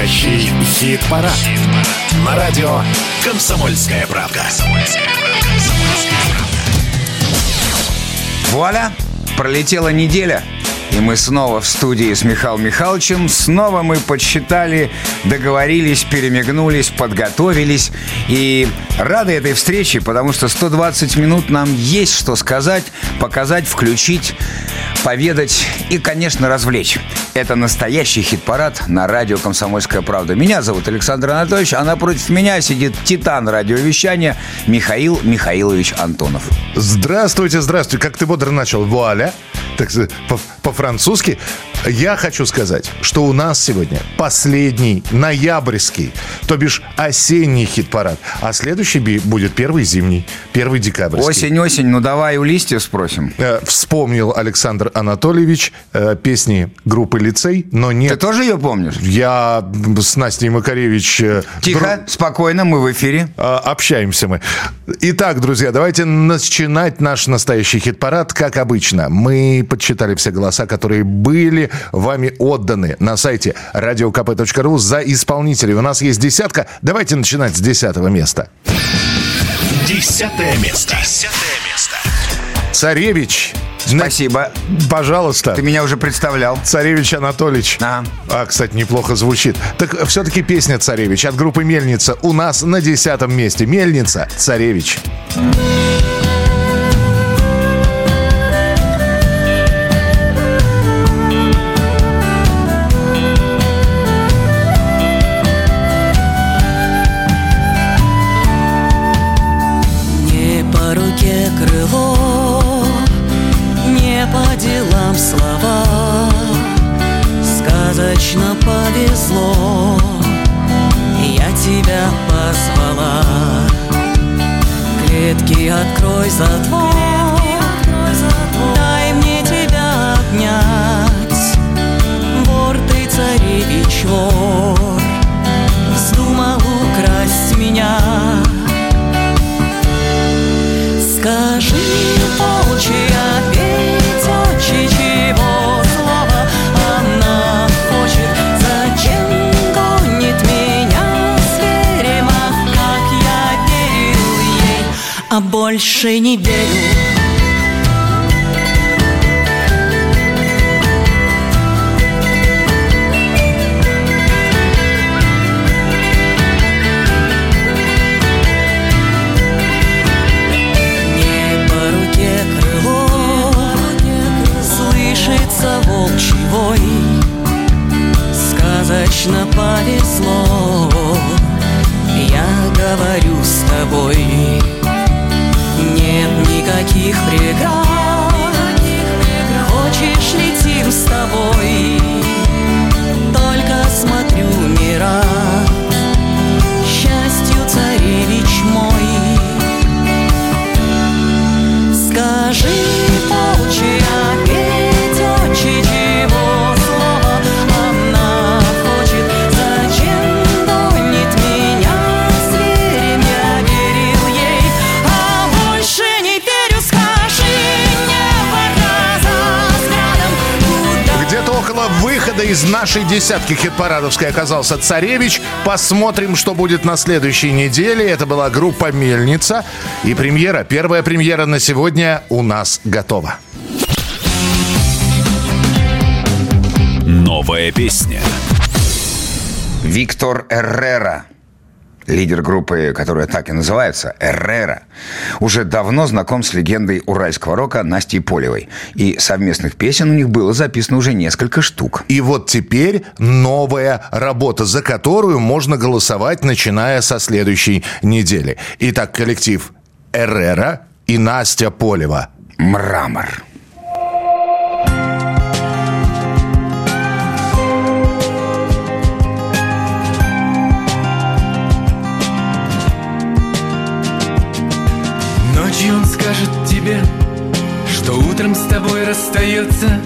Настоящий хит-парад. На радио «Комсомольская правка». Вуаля! Пролетела неделя. И мы снова в студии с Михаилом Михайловичем. Снова мы подсчитали, договорились, перемигнулись, подготовились. И рады этой встрече, потому что 120 минут нам есть что сказать, показать, включить, поведать и, конечно, развлечь. Это настоящий хит-парад на радио «Комсомольская правда». Меня зовут Александр Анатольевич, а напротив меня сидит титан радиовещания Михаил Михаилович Антонов. Здравствуйте, здравствуйте. Как ты бодро начал? Вуаля. Так, по- по-французски. Я хочу сказать, что у нас сегодня последний ноябрьский, то бишь осенний хит-парад. А следующий будет первый зимний, первый декабрьский. Осень-осень, ну давай у листьев спросим. Э, Вспомнил Александр Анатольевич э, песни группы «Лицей», но Ты нет. тоже ее помнишь? Я с Настей Макаревич... э, Тихо, спокойно, мы в эфире. А, Общаемся мы. Итак, друзья, давайте начинать наш настоящий хит-парад, как обычно. Мы подсчитали все голоса, которые были вами отданы на сайте radiokp.ru за исполнителей. У нас есть десятка. Давайте начинать с десятого места. Десятое место. Десятое место. Царевич. Спасибо. Пожалуйста. Ты меня уже представлял. Царевич Анатольевич. Ага. А, кстати, неплохо звучит. Так все-таки песня «Царевич» от группы «Мельница» у нас на десятом месте. «Мельница», «Царевич». Не больше не верю из нашей десятки хит-парадовской оказался «Царевич». Посмотрим, что будет на следующей неделе. Это была группа «Мельница». И премьера, первая премьера на сегодня у нас готова. Новая песня. Виктор Эррера, лидер группы, которая так и называется, Эррера, уже давно знаком с легендой уральского рока Настей Полевой. И совместных песен у них было записано уже несколько штук. И вот теперь новая работа, за которую можно голосовать, начиная со следующей недели. Итак, коллектив «Эррера» и Настя Полева. Мрамор. Тебе, что утром с тобой расстается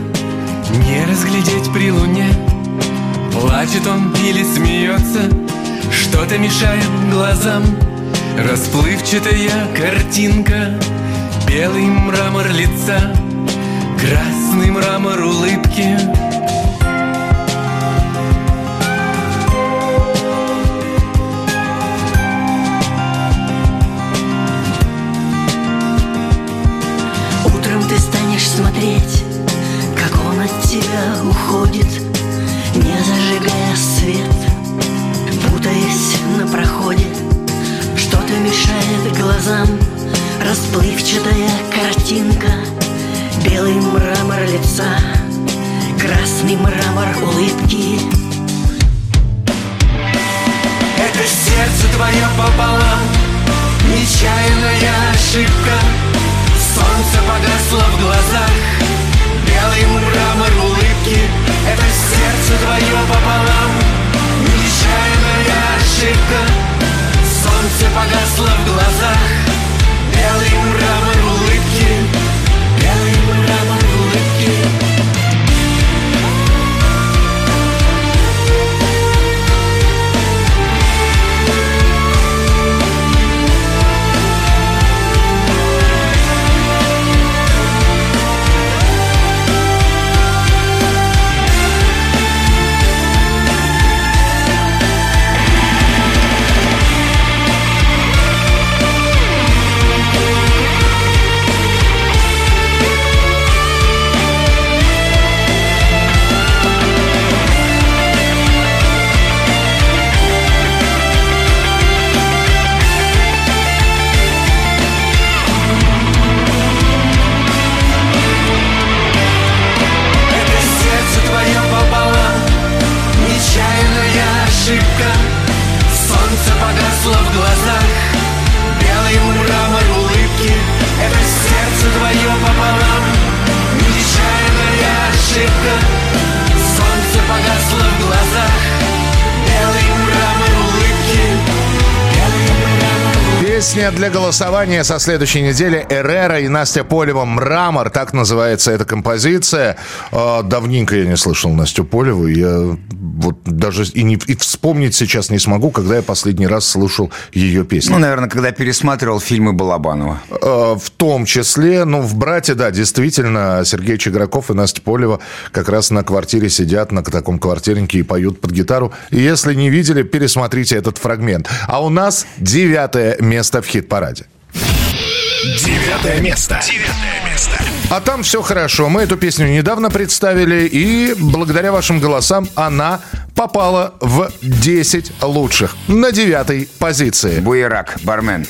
Не разглядеть при луне. Плачет он или смеется Что-то мешает глазам. Расплывчатая картинка Белый мрамор лица Красный мрамор улыбки смотреть, как он от тебя уходит, не зажигая свет, путаясь на проходе. Что-то мешает глазам, расплывчатая картинка, белый мрамор лица, красный мрамор улыбки. Это сердце твое пополам Нечаянная ошибка Солнце погасло в глазах. Белый мрамор улыбки. Это сердце твое пополам. Нечаянная ошибка. Солнце погасло в глазах. Белый мрамор улыбки Солнце погасло в Песня для голосования со следующей недели Эрера и Настя Полева «Мрамор». Так называется эта композиция. А, Давненько я не слышал Настю Полеву. Я вот даже и, не, и вспомнить сейчас не смогу, когда я последний раз слушал ее песню. Ну, наверное, когда пересматривал фильмы Балабанова. Э, В том числе, ну, в «Брате», да, действительно, Сергей Чеграков и Настя Полева как раз на квартире сидят, на таком квартирнике и поют под гитару. Если не видели, пересмотрите этот фрагмент. А у нас девятое место в хит-параде. Девятое место. Девятое место. А там все хорошо. Мы эту песню недавно представили, и благодаря вашим голосам она попала в 10 лучших на девятой позиции. Буерак, бармен.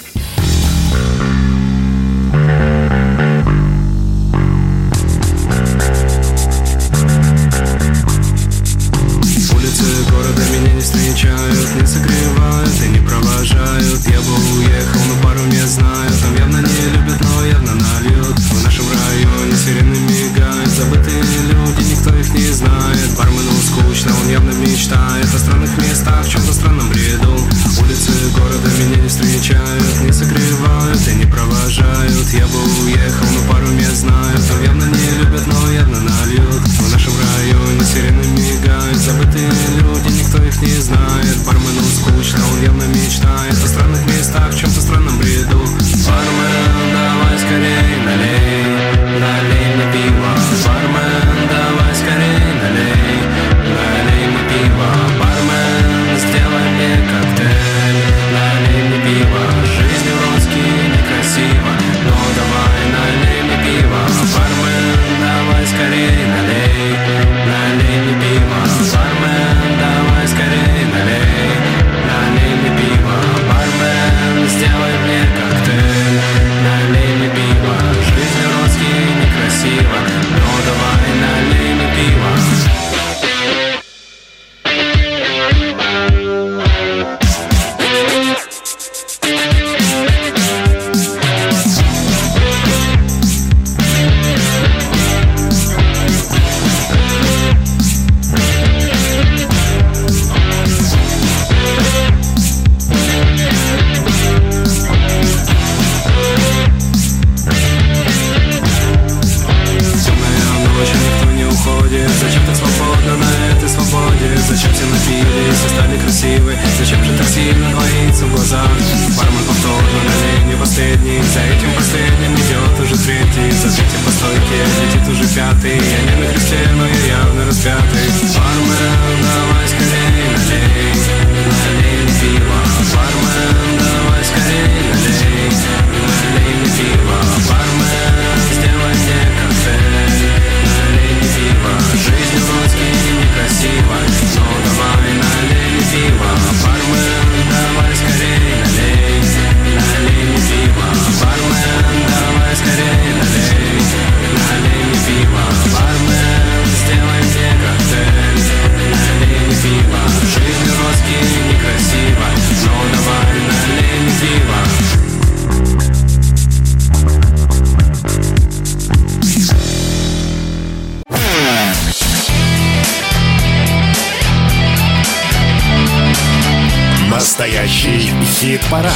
Настоящий хит-парад.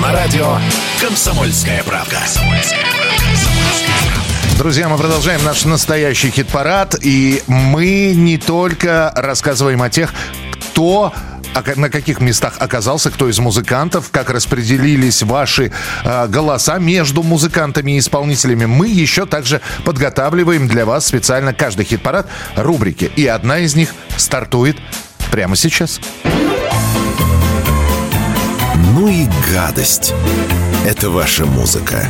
На радио «Комсомольская правка». Друзья, мы продолжаем наш настоящий хит-парад. И мы не только рассказываем о тех, кто на каких местах оказался, кто из музыкантов, как распределились ваши э, голоса между музыкантами и исполнителями. Мы еще также подготавливаем для вас специально каждый хит-парад рубрики. И одна из них стартует прямо сейчас. Ну и гадость. Это ваша музыка.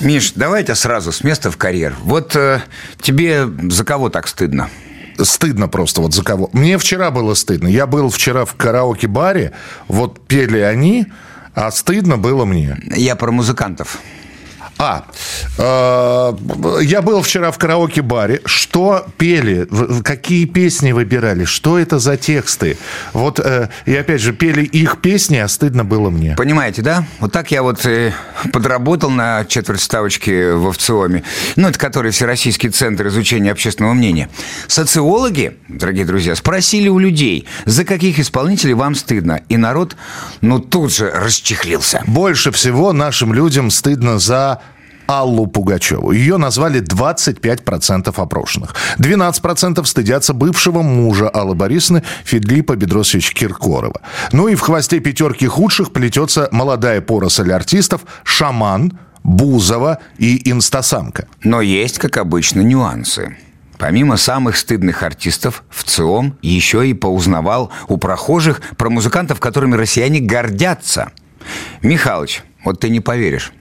Миш, давайте сразу с места в карьер. Вот э, тебе за кого так стыдно? Стыдно просто вот за кого. Мне вчера было стыдно. Я был вчера в караоке-баре, вот пели они, а стыдно было мне. Я про музыкантов. А, э, я был вчера в караоке-баре. Что пели? Какие песни выбирали? Что это за тексты? Вот, э, и опять же, пели их песни, а стыдно было мне. Понимаете, да? Вот так я вот э, подработал на четверть ставочки в ВЦИОМе, ну, это который Всероссийский центр изучения общественного мнения. Социологи, дорогие друзья, спросили у людей, за каких исполнителей вам стыдно. И народ, ну, тут же расчехлился. Больше всего нашим людям стыдно за Аллу Пугачеву. Ее назвали 25% опрошенных. 12% стыдятся бывшего мужа Аллы Борисовны Федлипа Бедросовича Киркорова. Ну и в хвосте пятерки худших плетется молодая поросль артистов «Шаман», «Бузова» и «Инстасамка». Но есть, как обычно, нюансы. Помимо самых стыдных артистов, в ЦИОМ еще и поузнавал у прохожих про музыкантов, которыми россияне гордятся. Михалыч, вот ты не поверишь.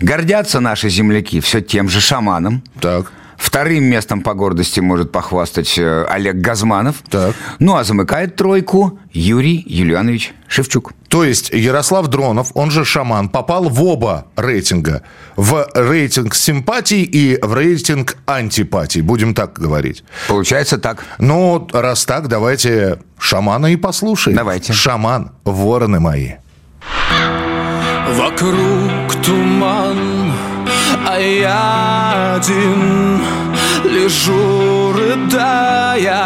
Гордятся наши земляки все тем же шаманом. Так. Вторым местом по гордости может похвастать э, Олег Газманов. Так. Ну а замыкает тройку Юрий Юлианович Шевчук. То есть Ярослав Дронов, он же шаман, попал в оба рейтинга. В рейтинг симпатий и в рейтинг антипатий, будем так говорить. Получается так. Ну, раз так, давайте шамана и послушаем. Давайте. Шаман, вороны мои. Вокруг туман, а я один лежу, рыдая.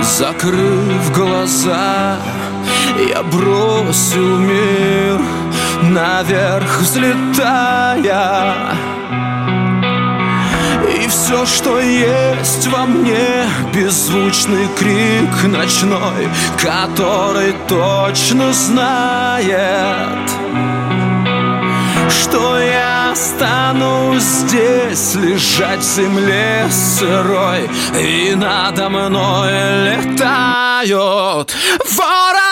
Закрыв глаза, я бросил мир наверх взлетая все, что есть во мне. Беззвучный крик ночной Который точно знает Что я останусь здесь Лежать в земле сырой. И надо мной летают Вороны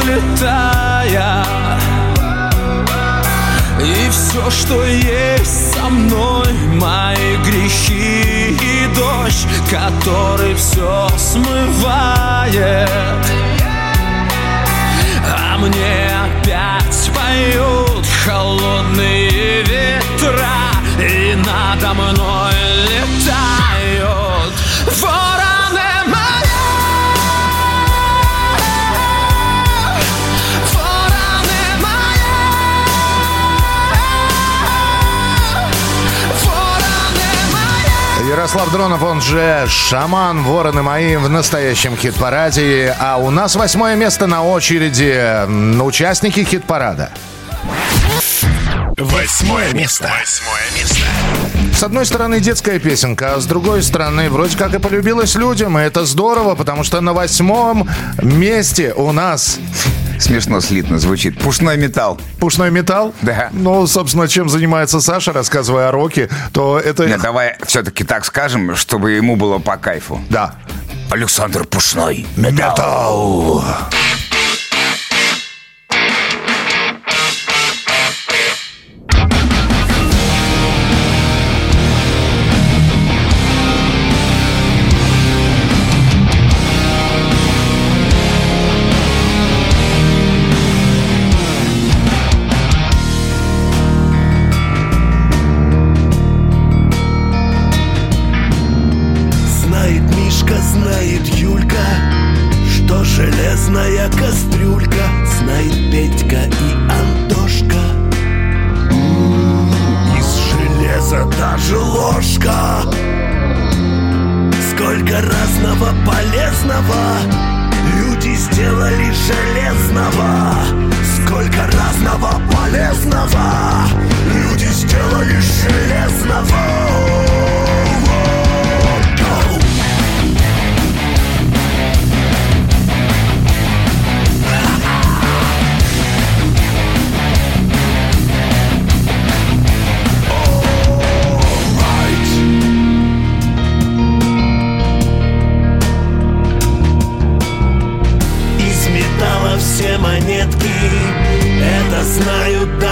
взлетая. И все, что есть со мной Мои грехи и дождь Который все смывает. А мне опять поют холодные ветра И надо мной Ярослав Дронов, он же шаман, вороны мои в настоящем хит-параде. А у нас восьмое место на очереди. м, Участники хит-парада. Восьмое место. Восьмое место. С одной стороны детская песенка, а с другой стороны вроде как и полюбилась людям, и это здорово, потому что на восьмом месте у нас Смешно слитно звучит. Пушной металл. пушной металл. Да. Ну, собственно, чем занимается Саша, рассказывая о роке, то это... Нет, давай все-таки так скажем, чтобы ему было по кайфу. Да. Александр Пушной. Металл. Знает железная кастрюлька Знает Петька и Антошка. Из железа даже ложка. Сколько разного полезного Люди сделали железного. Сколько разного полезного Люди сделали железного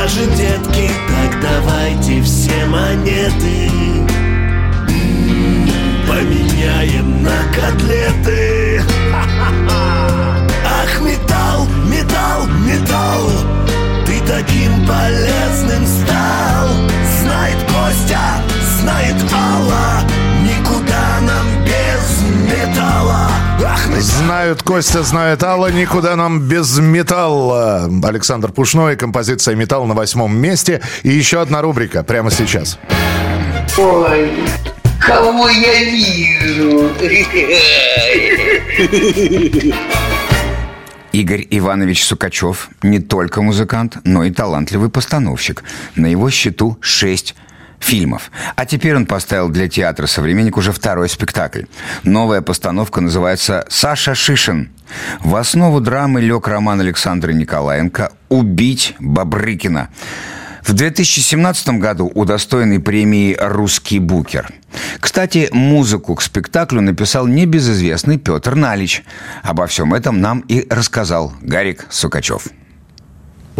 даже детки Так давайте все монеты Поменяем на котлеты. Ах, металл, металл, металл Ты таким полезным Знают Костя, знает Алла, никуда нам без металла. Александр Пушной, композиция «Металл» на восьмом месте. И еще одна рубрика прямо сейчас. Ой, кого я вижу? Игорь Иванович Сукачев не только музыкант, но и талантливый постановщик. На его счету шесть фильмов. А теперь он поставил для театра «Современник» уже второй спектакль. Новая постановка называется «Саша Шишин». В основу драмы лег роман Александра Николаенко «Убить Бабрыкина». В 2017 году удостоенный премии «Русский букер». Кстати, музыку к спектаклю написал небезызвестный Петр Налич. Обо всем этом нам и рассказал Гарик Сукачев.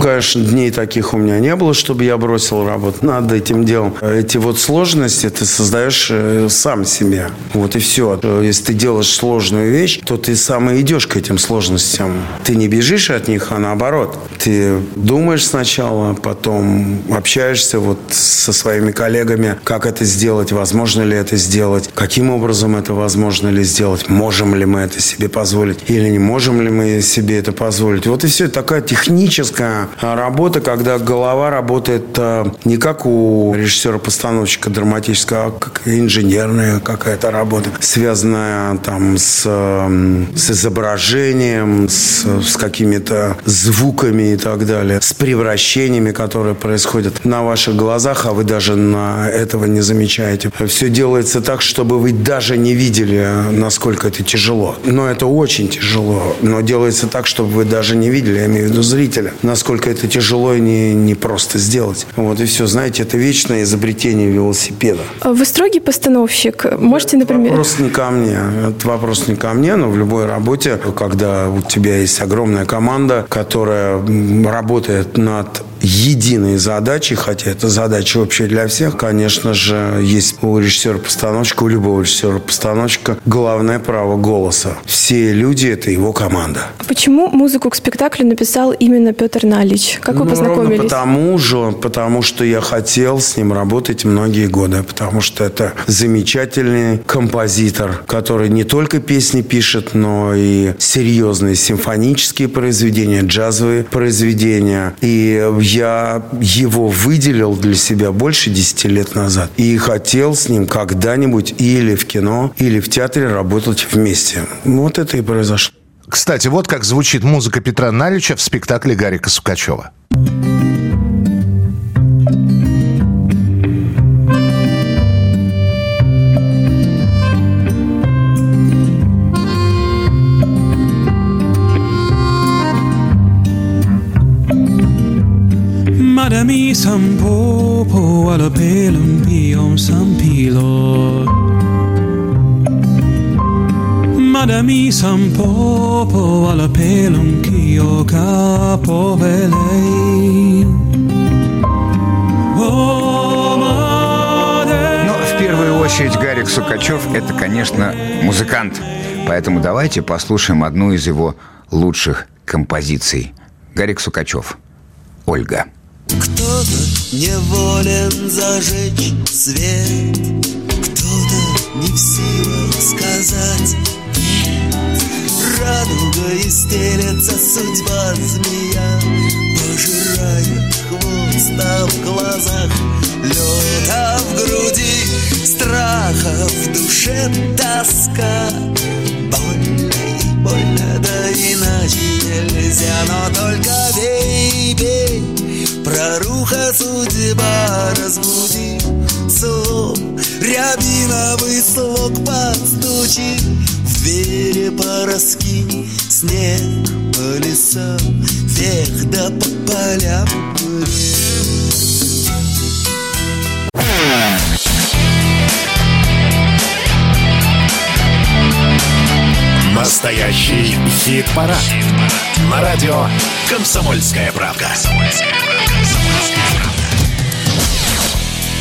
Конечно, дней таких у меня не было, чтобы я бросил работу над этим делом. Эти вот сложности ты создаешь э, сам себе. Вот и все. Если ты делаешь сложную вещь, то ты сам и идешь к этим сложностям. Ты не бежишь от них, а наоборот. Ты думаешь сначала, потом общаешься вот со своими коллегами, как это сделать, возможно ли это сделать, каким образом это возможно ли сделать, можем ли мы это себе позволить или не можем ли мы себе это позволить. Вот и все. Такая техническая работа, когда голова работает а, не как у режиссера-постановщика драматического, а как инженерная какая-то работа, связанная там с, с изображением, с, с какими-то звуками и так далее, с превращениями, которые происходят на ваших глазах, а вы даже на этого не замечаете. Все делается так, чтобы вы даже не видели, насколько это тяжело. Но это очень тяжело. Но делается так, чтобы вы даже не видели, я имею в виду зрителя, насколько это тяжело и не, не просто сделать. Вот и все. Знаете, это вечное изобретение велосипеда. Вы строгий постановщик. Можете, например... Вопрос не ко мне. Это вопрос не ко мне, но в любой работе, когда у тебя есть огромная команда, которая работает над единой задачей, хотя это задача общая для всех, конечно же, есть у режиссера-постановщика, у любого режиссера-постановщика главное право голоса. Все люди – это его команда. Почему музыку к спектаклю написал именно Петр Налич? Как вы Ну, познакомились? Потому же, потому что я хотел с ним работать многие годы, потому что это замечательный композитор, который не только песни пишет, но и серьезные симфонические произведения, джазовые произведения. И я его выделил для себя больше 10 лет назад. И хотел с ним когда-нибудь или в кино, или в театре работать вместе. Вот это и произошло. Кстати, вот как звучит музыка Петра Налича в спектакле Гарика Сукачева. Madami sampo po ala pelum piom sampilo Mada mi sampopo alla pelonchio capo lei. Oh. Но в первую очередь Гарик Сукачев – это, конечно, музыкант. Поэтому давайте послушаем одну из его лучших композиций. Гарик Сукачев. Ольга. Кто-то неволен зажечь свет Кто-то не в силах сказать. Нет Радугой стелется судьба змея Пожирает хвост, а в глазах лед А в груди страха, в душе тоска. Больно и больно, да иначе нельзя Но только бей, бей Проруха судьба разбуди Слом, рябиновый слог подстучи В вере пороски Снег по лесам Вверх да по полям Настоящий хит-парад. На радио «Комсомольская правка».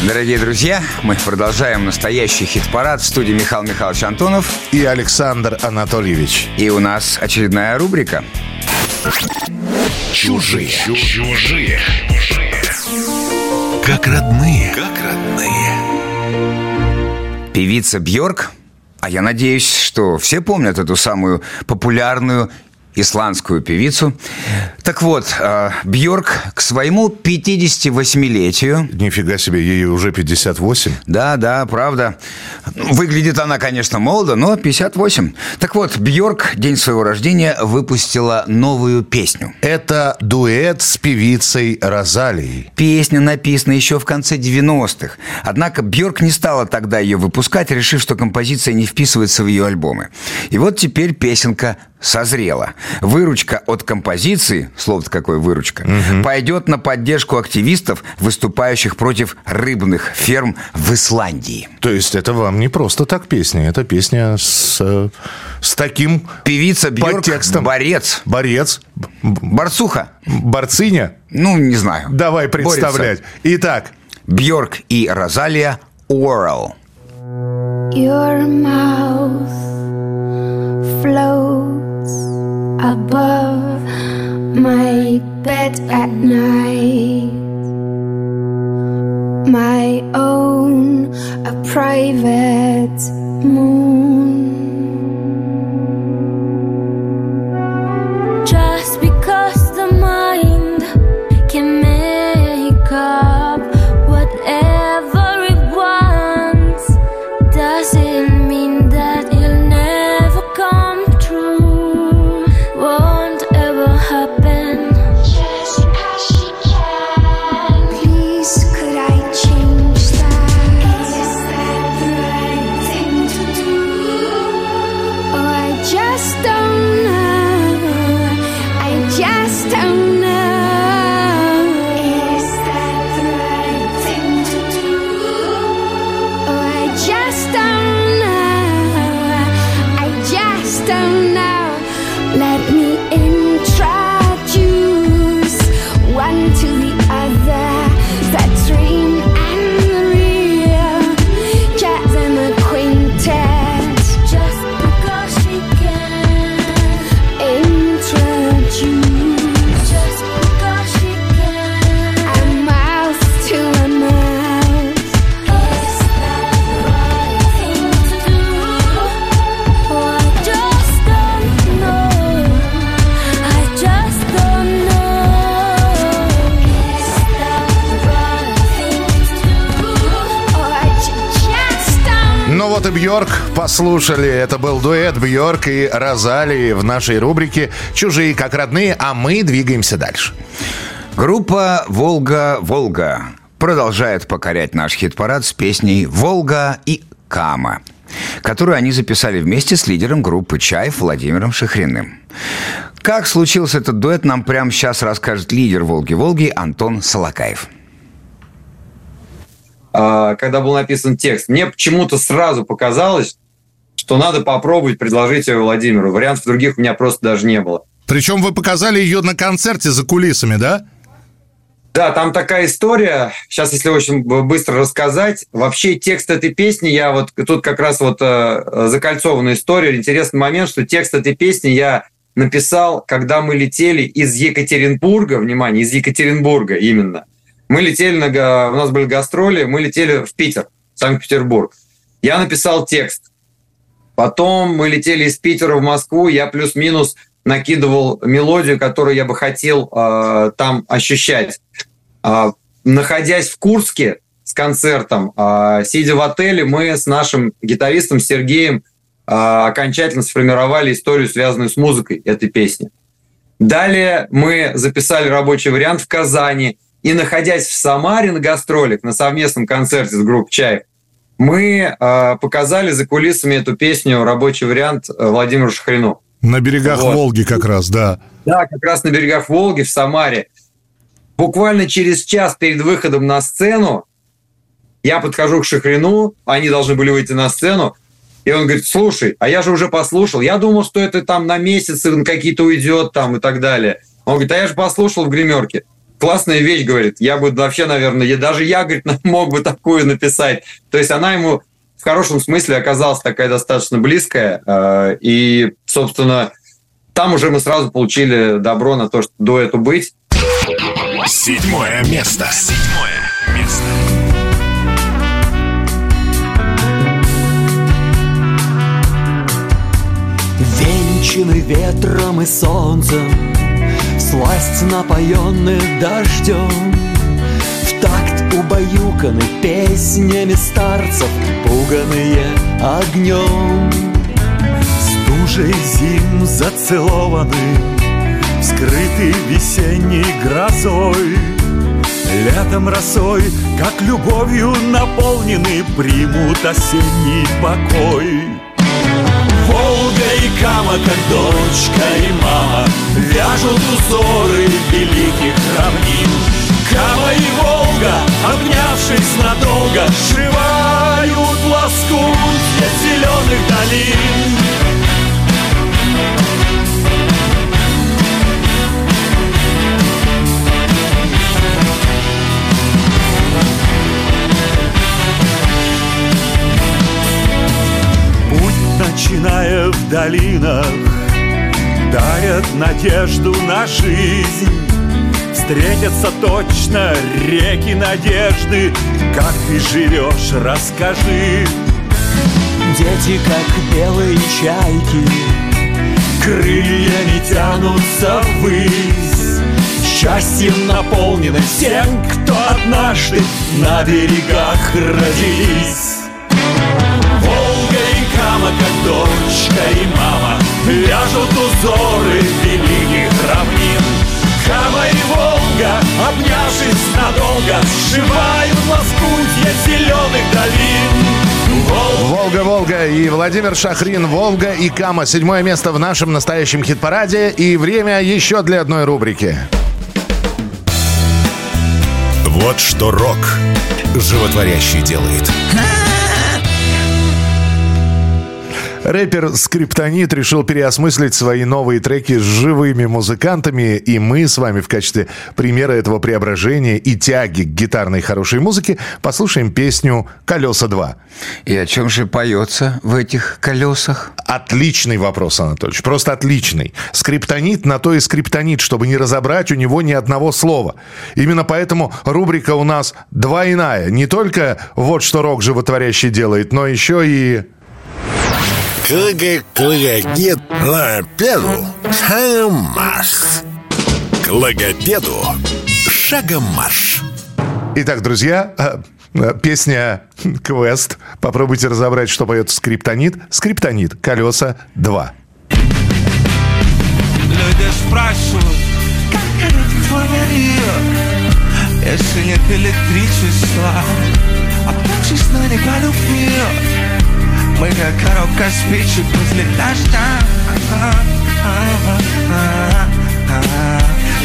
Дорогие друзья, мы продолжаем настоящий хит-парад в студии Михаил Михайлович Антонов. И Александр Анатольевич. И у нас очередная рубрика. Чужие. Чужие. Как родные. Как родные. Певица Бьорк, а я надеюсь, что все помнят эту самую популярную исландскую певицу. Так вот, э, Бьорк к своему 58-летию... Нифига себе, ей уже 58. Да, да, правда. Выглядит она, конечно, молодо, но 58. Так вот, Бьорк день своего рождения выпустила новую песню. Это дуэт с певицей Розалией. Песня написана еще в конце 90-х. Однако Бьорк не стала тогда ее выпускать, решив, что композиция не вписывается в ее альбомы. И вот теперь песенка созрела. Выручка от композиции, слово-то какое выручка, пойдет на поддержку активистов, выступающих против рыбных ферм в Исландии. То есть это вам не просто так песня, это песня с, с таким Певица Бьорк подтекстом. борец. Борец. Борцуха. Борциня. Ну, не знаю. Давай Борется. представлять. Итак, Бьорк и Розалия Уоррел. Your mouth floats above my bed at night. My own, a private moon. Послушали. Это был дуэт Бьорк и Розалии в нашей рубрике «Чужие как родные», а мы двигаемся дальше. Группа «Волга-Волга» продолжает покорять наш хит-парад с песней «Волга и Кама», которую они записали вместе с лидером группы «Чайф» Владимиром Шахриным. Как случился этот дуэт, нам прямо сейчас расскажет лидер «Волги-Волги» Антон Солокаев. а, когда был написан текст, мне почему-то сразу показалось, что надо попробовать предложить ее Владимиру. Вариантов других у меня просто даже не было. Причем вы показали ее на концерте за кулисами, да? Да, там такая история. Сейчас, если очень быстро рассказать. Вообще текст этой песни, я вот тут как раз вот э, закольцованная история. Интересный момент, что текст этой песни я написал, когда мы летели из Екатеринбурга, внимание, из Екатеринбурга именно. Мы летели, на, у нас были гастроли, мы летели в Питер, Санкт-Петербург. Я написал текст. Потом мы летели из Питера в Москву, я плюс-минус накидывал мелодию, которую я бы хотел э, там ощущать. А, находясь в Курске с концертом, а, сидя в отеле, мы с нашим гитаристом Сергеем а, окончательно сформировали историю, связанную с музыкой этой песни. Далее мы записали рабочий вариант в Казани. И находясь в Самаре на гастролях, на совместном концерте с группой «Чаев», мы а, показали за кулисами эту песню, рабочий вариант э, Владимиру Шахрину. На берегах Вот. Волги как раз, да. Да, как раз на берегах Волги, в Самаре. Буквально через час перед выходом на сцену я подхожу к Шахрину, они должны были выйти на сцену, и он говорит, слушай, а я же уже послушал, я думал, что это там на месяцы на какие-то уйдет там и так далее. Он говорит, а я же послушал в гримерке. Классная вещь, говорит, я бы вообще, наверное, я, даже я, говорит, мог бы такую написать. То есть она ему в хорошем смысле оказалась такая достаточно близкая, э, и, собственно, там уже мы сразу получили добро на то, что дуэту быть. Седьмое место. Седьмое место. Венчаны ветром и солнцем Сласть напоенных дождем В такт убаюканы песнями старцев Пуганые огнем Стужей зим зацелованы Скрыты весенней грозой. Летом росой, как любовью наполнены Примут осенний покой Волга и Кама, как дочка и мама Вяжут узоры великих равнин. Кама и Волга, обнявшись надолго Сшивают лоскутья зеленых долин начиная в долинах Дарят надежду на жизнь. Встретятся точно реки надежды. Как ты живешь, расскажи. Дети, как белые чайки Крыльями тянутся ввысь. Счастьем наполнены всем, кто однажды На берегах родились Кама, как дочка и мама Вяжут узоры великих равнин Кама и Волга, обнявшись надолго Сшивают лоскутья зеленых долин Волга Волга, Волга и Владимир Шахрин, Волга и Кама. Седьмое место в нашем настоящем хит-параде. И время еще для одной рубрики. Вот что рок животворящий делает. Рэпер Скриптонит решил переосмыслить свои новые треки с живыми музыкантами, и мы с вами в качестве примера этого преображения и тяги к гитарной хорошей музыке послушаем песню «Колеса 2». И о чем же поется в этих колесах? Отличный вопрос, Анатольевич, просто отличный. Скриптонит на то и скриптонит, чтобы не разобрать у него ни одного слова. Именно поэтому рубрика у нас двойная. Не только вот что рок животворящий делает, но еще и... Клагоклагогет на педу шагом марш. К логопеду шагом марш. Итак, друзья, песня «Квест». Попробуйте разобрать, что поет скриптонит. Скриптонит. Колеса 2. Люди спрашивают, как это творит, если нет электричества, а точно не полюбил. Мы как коробка спичек возле дождя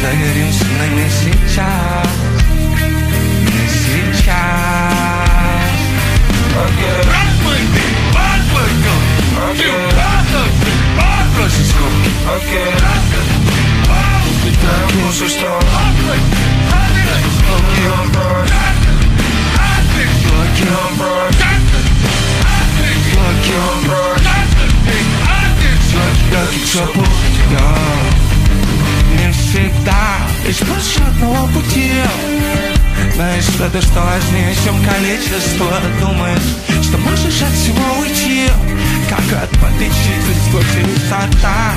Загоримся, но не сейчас Не сейчас Радмайды, Бадмайкл Ты радостный, Бадросисков Радостный, Бадросисков Так лучше, что Радмайды, Радмайды Радмайды Радмайды Радмайды Радмайды like your bird Как шапок, я Не всегда из больше одного пути Знаешь, это что важнее, чем количество Думаешь, что можешь от всего уйти Как от подыщительства высота,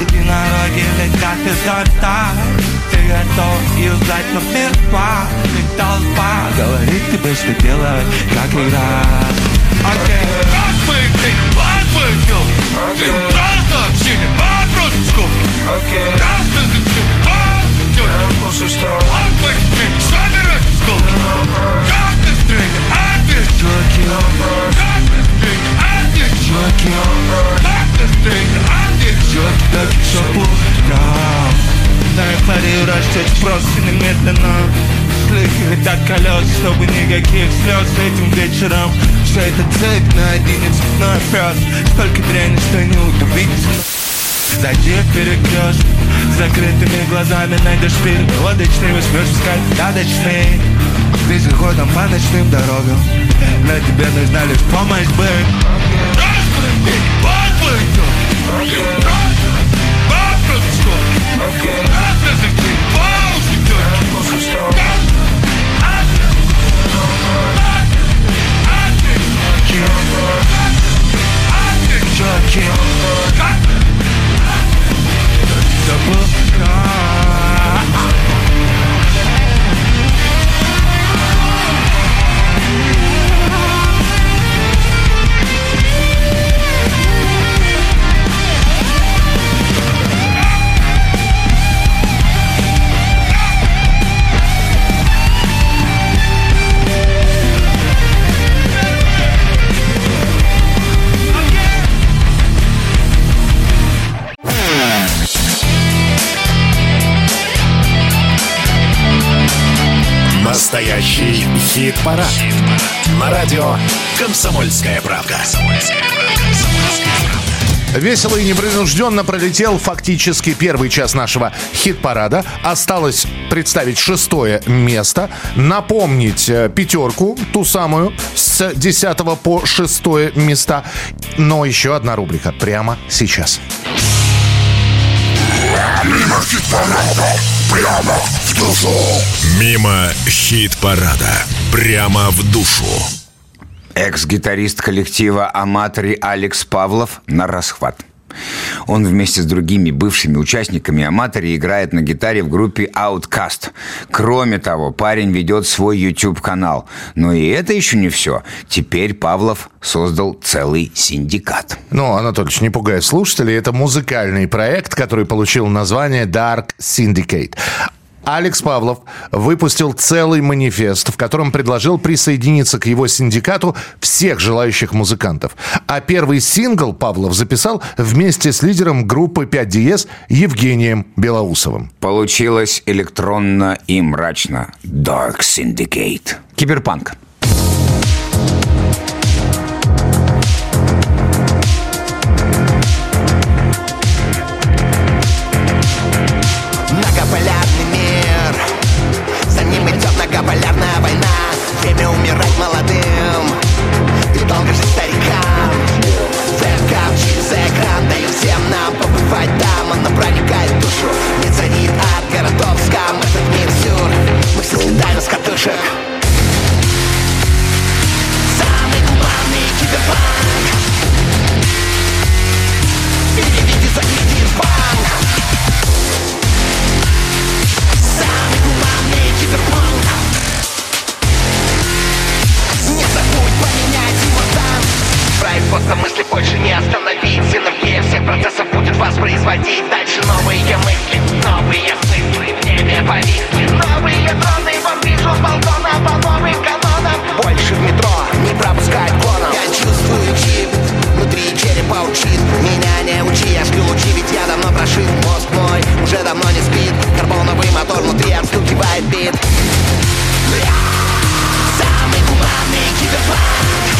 Единороги летят изо рта Ты готов юзать, но мертва Ты толпа Говорит тебе, что делать, как играть. Окей, как бы ты подвыпил Ты просто общение скуп Как ты зачем подвыпил Как бы ты собирать скуп Как ты встретил Как ты встретил ответ Как ты ответ Так пустя На эйфории растет просто немедленно Слыхивает от колес, чтобы никаких слез Этим вечером Вся эта цепь на один цветной пес Столько дряни, что не удивиться Зайди в перекрест С закрытыми глазами найдешь перегодочный Возьмешь сказочный Вездеходом по ночным дорогам. Но тебе нужна лишь помощь быть Разбуди, подвыйду Вопрос сколько хит-парад. На радио «Комсомольская правда». Весело и непринужденно пролетел фактически первый час нашего хит-парада. Осталось представить шестое место. Напомнить э, пятерку, ту самую, с 10 по 6 места. Но еще одна рубрика прямо сейчас. Мимо хит-парада, прямо в душу. Мимо хит-парада, прямо в душу. Экс-гитарист коллектива «Аматори» Алекс Павлов на расхват. Он вместе с другими бывшими участниками «Аматори» играет на гитаре в группе Outcast. Кроме того, парень ведет свой YouTube-канал. Но и это еще не все. Теперь Павлов создал целый синдикат. Ну, Анатольевич, не пугай слушателей, это музыкальный проект, который получил название Dark Syndicate. Алекс Павлов выпустил целый манифест, в котором предложил присоединиться к его синдикату всех желающих музыкантов. А первый сингл Павлов записал вместе с лидером группы 5 Диез Евгением Белоусовым. Получилось электронно и мрачно. Dark Syndicate. Киберпанк. Катушек Самый гуманный киберпанк. Переведи за киберпанк Самый гуманный киберпанк. Не забудь поменять его там. Править просто мысли больше не остановить. Синергия всех процессов будет воспроизводить Дальше новые мысли, новые цифры В небе повисли. Новые дроны Больше в метро не пропускать клоном Я чувствую чип Внутри черепа Меня не учи, я лучи Ведь я давно прошит Мозг мой уже давно не спит. Карбоновый мотор внутри отстукивает бит. Самый гуманный киберпанк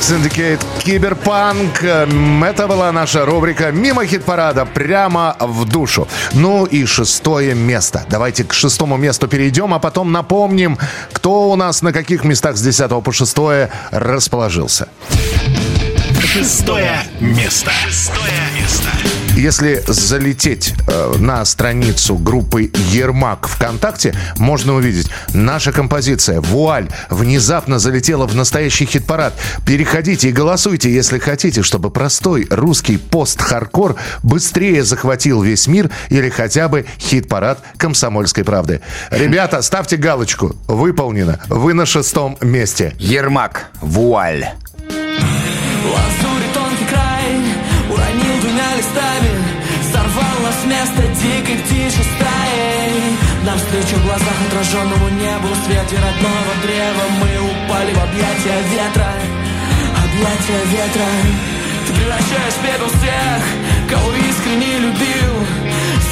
Dark Syndicate Киберпанк. Это была наша рубрика «Мимо хит-парада» прямо в душу. Ну и шестое место. Давайте к шестому месту перейдем, а потом напомним, кто у нас на каких местах с 10 по 6 расположился. Шестое место. Шестое место. Если залететь э, на страницу группы Ермак ВКонтакте, можно увидеть, наша композиция «Вуаль» внезапно залетела в настоящий хит-парад. Переходите и голосуйте, если хотите, чтобы простой русский пост-хардкор быстрее захватил весь мир или хотя бы хит-парад «Комсомольской правды». Ребята, ставьте галочку. Выполнено. Вы на шестом месте. Ермак. Вуаль. С места дикой птичьей стаей Навстречу в глазах отраженному небу В свете родного древа. Мы упали в объятия ветра Объятия ветра. Ты превращаешь в пепел всех Кого искренне любил.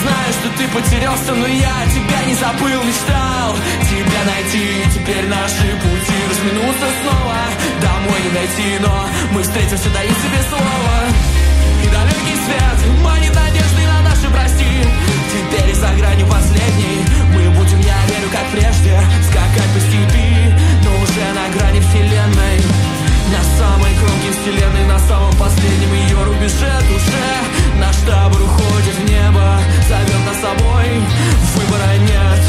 Знаю, что ты потерялся, но я тебя не забыл Мечтал тебя найти. Теперь наши пути разминутся снова. Домой не дойти, но мы встретимся, даю тебе слово. И далекий свет манит надежды на наши прости Теперь за гранью последней. Мы будем, я верю, как прежде Скакать по степи, но уже на грани вселенной. На самой кромке вселенной, на самом последнем ее рубеже душе Наш табор уходит в небо, зовет нас собой. Выбора нет,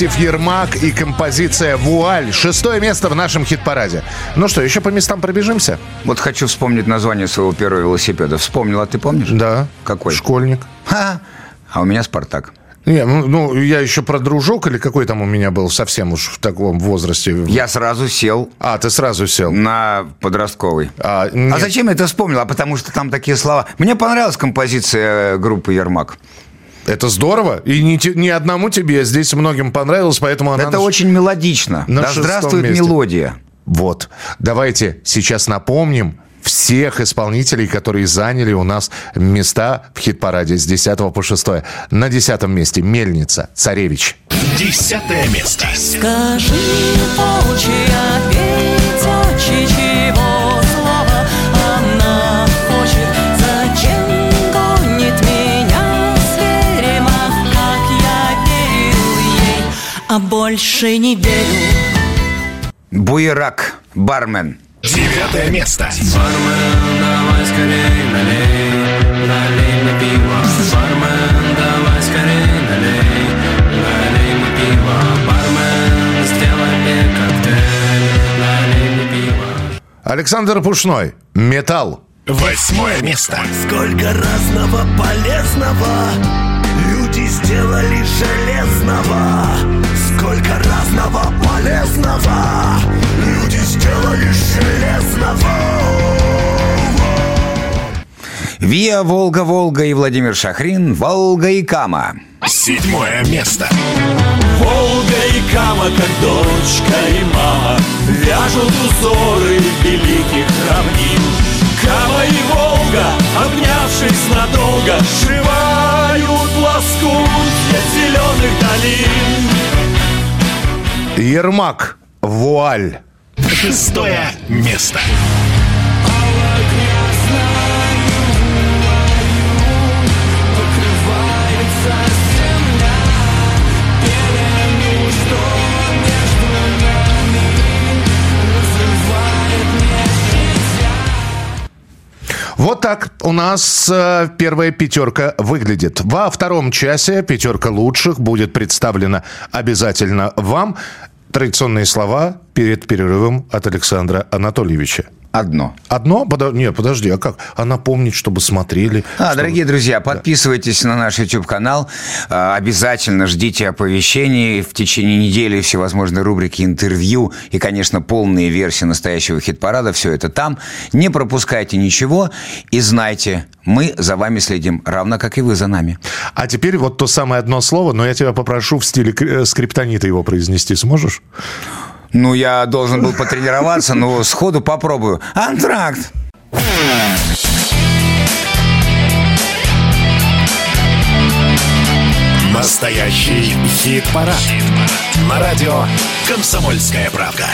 коллектив Ермак и композиция «Вуаль». Шестое место в нашем хит-параде. Ну что, еще по местам пробежимся? Вот хочу вспомнить название своего первого велосипеда. Вспомнил, а ты помнишь? Да. Какой? Школьник. Ха! А у меня «Спартак». Не, ну, ну, я еще про дружок или какой там у меня был совсем уж в таком возрасте. Я сразу сел. А, ты сразу сел. На подростковый. А, А зачем я это вспомнил? А потому что там такие слова. Мне понравилась композиция группы Ермак. Это здорово. И не, не одному тебе, здесь многим понравилось, поэтому она... Это на- очень мелодично. на да здравствует месте. мелодия. Вот. Давайте сейчас напомним всех исполнителей, которые заняли у нас места в хит-параде с 10 по 6. На 10 месте Мельница, Царевич. Десятое место. Скажи, волчья больше не верю? Буерак, бармен. Девятое место. Бармен, давай скорей налей, налей мне пиво. Бармен, давай скорей налей, налей мне пиво. Бармен, сделай мне коктейль, налей мне пиво. Александр Пушной, Металл. Восьмое место. Сколько разного полезного Люди сделали железного Сколько разного полезного Люди сделали железного. Виа Волга Волга и Владимир Шахрин Волга и Кама. Седьмое место. Волга и Кама, как дочка и мама Вяжут узоры великих равнин. Кама и Волга, обнявшись надолго Сшивают лоскут зеленых долин. Ермак, вуаль. Шестое место. Вот так у нас э, первая пятерка выглядит. Во втором часе пятерка лучших будет представлена обязательно вам. Традиционные слова перед перерывом от Александра Анатольевича. Одно. Одно? Подо... Нет, подожди, а как? Она помнит, чтобы смотрели. А, чтобы- дорогие друзья, подписывайтесь на наш YouTube-канал. А, Обязательно ждите оповещений. В течение недели всевозможные рубрики, интервью и, конечно, полные версии настоящего хит-парада. Все это там. Не пропускайте ничего и знайте, мы за вами следим, равно как и вы за нами. А теперь вот то самое одно слово, но я тебя попрошу в стиле э, скриптонита его произнести. Сможешь? Ну, я должен был потренироваться, но сходу попробую. Антракт! Настоящий хит-парад. На радио «Комсомольская правда».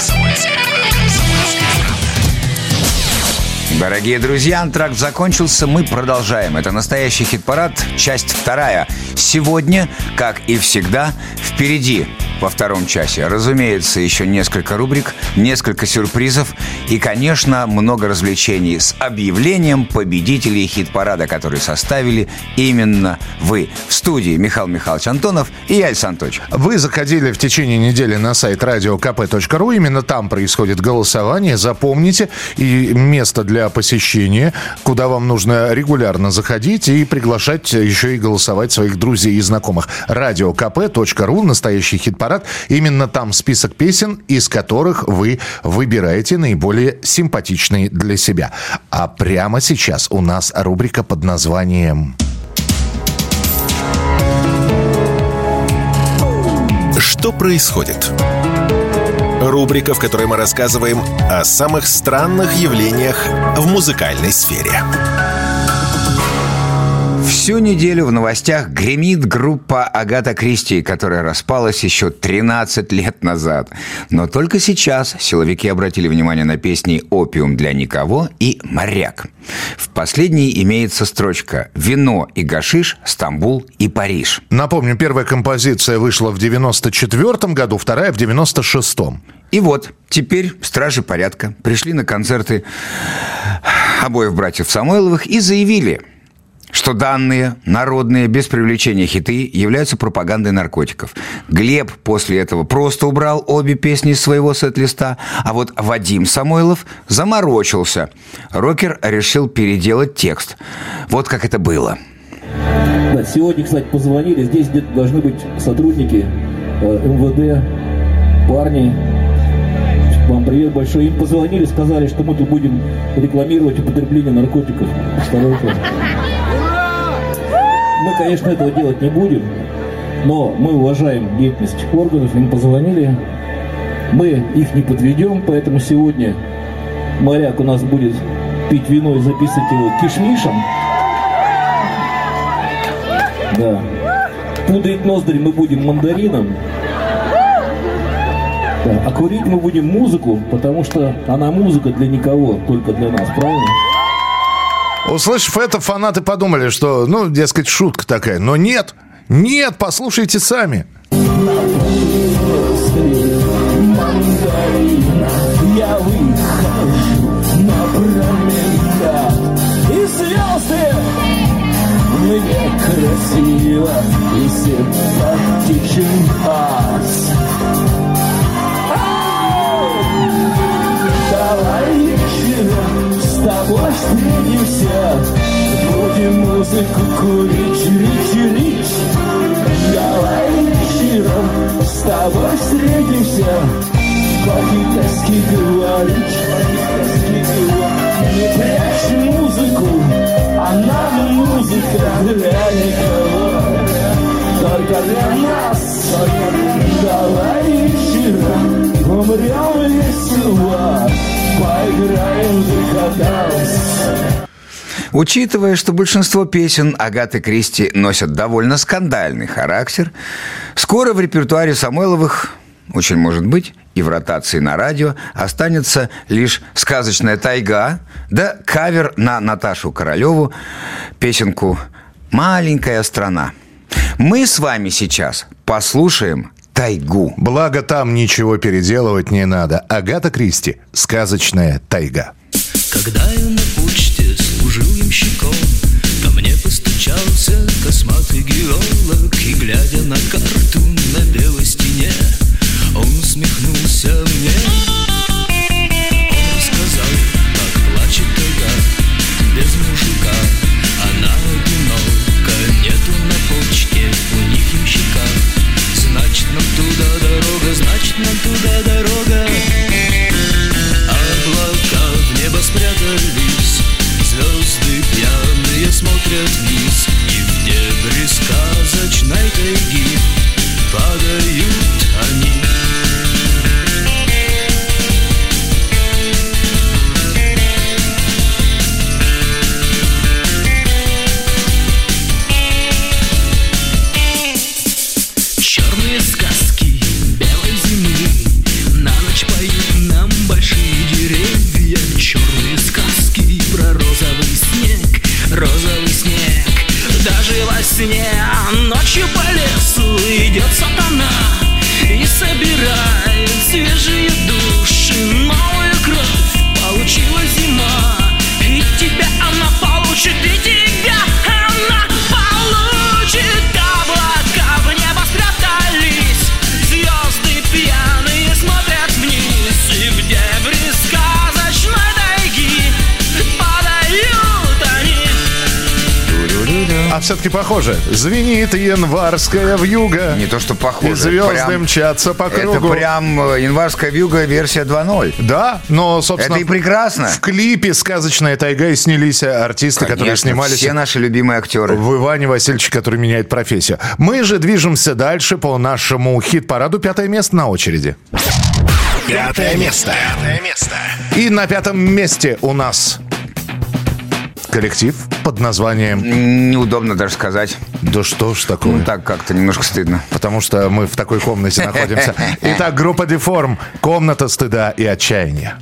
Дорогие друзья, антракт закончился, мы продолжаем. Это настоящий хит-парад, часть вторая. Сегодня, как и всегда, впереди во втором часе. Разумеется, еще несколько рубрик, несколько сюрпризов и, конечно, много развлечений с объявлением победителей хит-парада, который составили именно вы. В студии Михаил Михайлович Антонов и я, Александр. Вы заходили в течение недели на сайт radiokp.ru. Именно там происходит голосование. Запомните. И место для посещения, куда вам нужно регулярно заходить и приглашать еще и голосовать своих друзей и знакомых. radiokp.ru. Настоящий хит-парад. Именно там список песен, из которых вы выбираете наиболее симпатичные для себя. А прямо сейчас у нас рубрика под названием... Что происходит? Рубрика, в которой мы рассказываем о самых странных явлениях в музыкальной сфере. Всю неделю в новостях гремит группа Агата Кристи, которая распалась еще 13 лет назад. Но только сейчас силовики обратили внимание на песни «Опиум для никого» и «Моряк». В последней имеется строчка «Вино и гашиш, Стамбул и Париж». Напомню, первая композиция вышла в 94 году, вторая в 96-м. И вот, теперь стражи порядка пришли на концерты обоих братьев Самойловых и заявили, что данные народные без привлечения хиты являются пропагандой наркотиков. Глеб после этого просто убрал обе песни из своего сет-листа, а вот Вадим Самойлов заморочился. Рокер решил переделать текст. Вот как это было. Да, сегодня, кстати, позвонили. Здесь где-то должны быть сотрудники э, МВД, парни. Вам привет большой. Им позвонили, сказали, что мы тут будем рекламировать употребление наркотиков. Осторожно. Мы, конечно, этого делать не будем, но мы уважаем деятельность органов, им позвонили. Мы их не подведем, поэтому сегодня моряк у нас будет пить вино и записывать его кишмишем. Да. Пудрить ноздри мы будем мандарином. Да. А курить мы будем музыку, потому что она музыка для никого, только для нас, правильно? Услышав это, фанаты подумали, что, ну, дескать, шутка такая. Но нет, нет, послушайте сами. Я выхожу на променад И звезды мне красиво и симпатичен ас Давай встретимся Будем музыку курить, рить, рить Давай вечером с тобой встретимся. По-китайски говорить, по-китайски говорить. Не прячь музыку, она музыка для никого. Только для нас. Давай вечером умрем весело Поиграем в декаданс Учитывая, что большинство песен Агаты Кристи носят довольно скандальный характер, скоро в репертуаре Самойловых очень может быть, и в ротации на радио останется лишь сказочная тайга, да кавер на Наташу Королеву, песенку «Маленькая страна». Мы с вами сейчас послушаем тайгу. Благо там ничего переделывать не надо. Агата Кристи. Сказочная тайга. Когда я на почте служил ямщиком Ко мне постучался косматый геолог И глядя на карту на белой стене Он усмехнулся мне нам туда дорога Значит нам туда дорога. Облака в небо спрятались Звезды пьяные смотрят вниз. И в дебри сказочной тайги Падают Даже во сне ночью по лесу идет сатана И собирает свежие души Новую А все-таки похоже. Звенит январская вьюга. Не то, что похоже. И звезды прям- мчатся по кругу. Это прям э, январская вьюга версия 2.0. Да, но, собственно... Это и прекрасно. В клипе «Сказочная тайга» и снялись артисты, которые Конечно, снимались... все наши любимые актеры. В Иване Васильевиче, который меняет профессию. Мы же движемся дальше по нашему хит-параду. Пятое место на очереди. Пятое место. Пятое место. И на пятом месте у нас коллектив под названием... Неудобно даже сказать. Да что ж такое? Ну так как-то немножко стыдно. Потому что мы в такой комнате находимся. Итак, группа «Деформ». Комната стыда и отчаяния.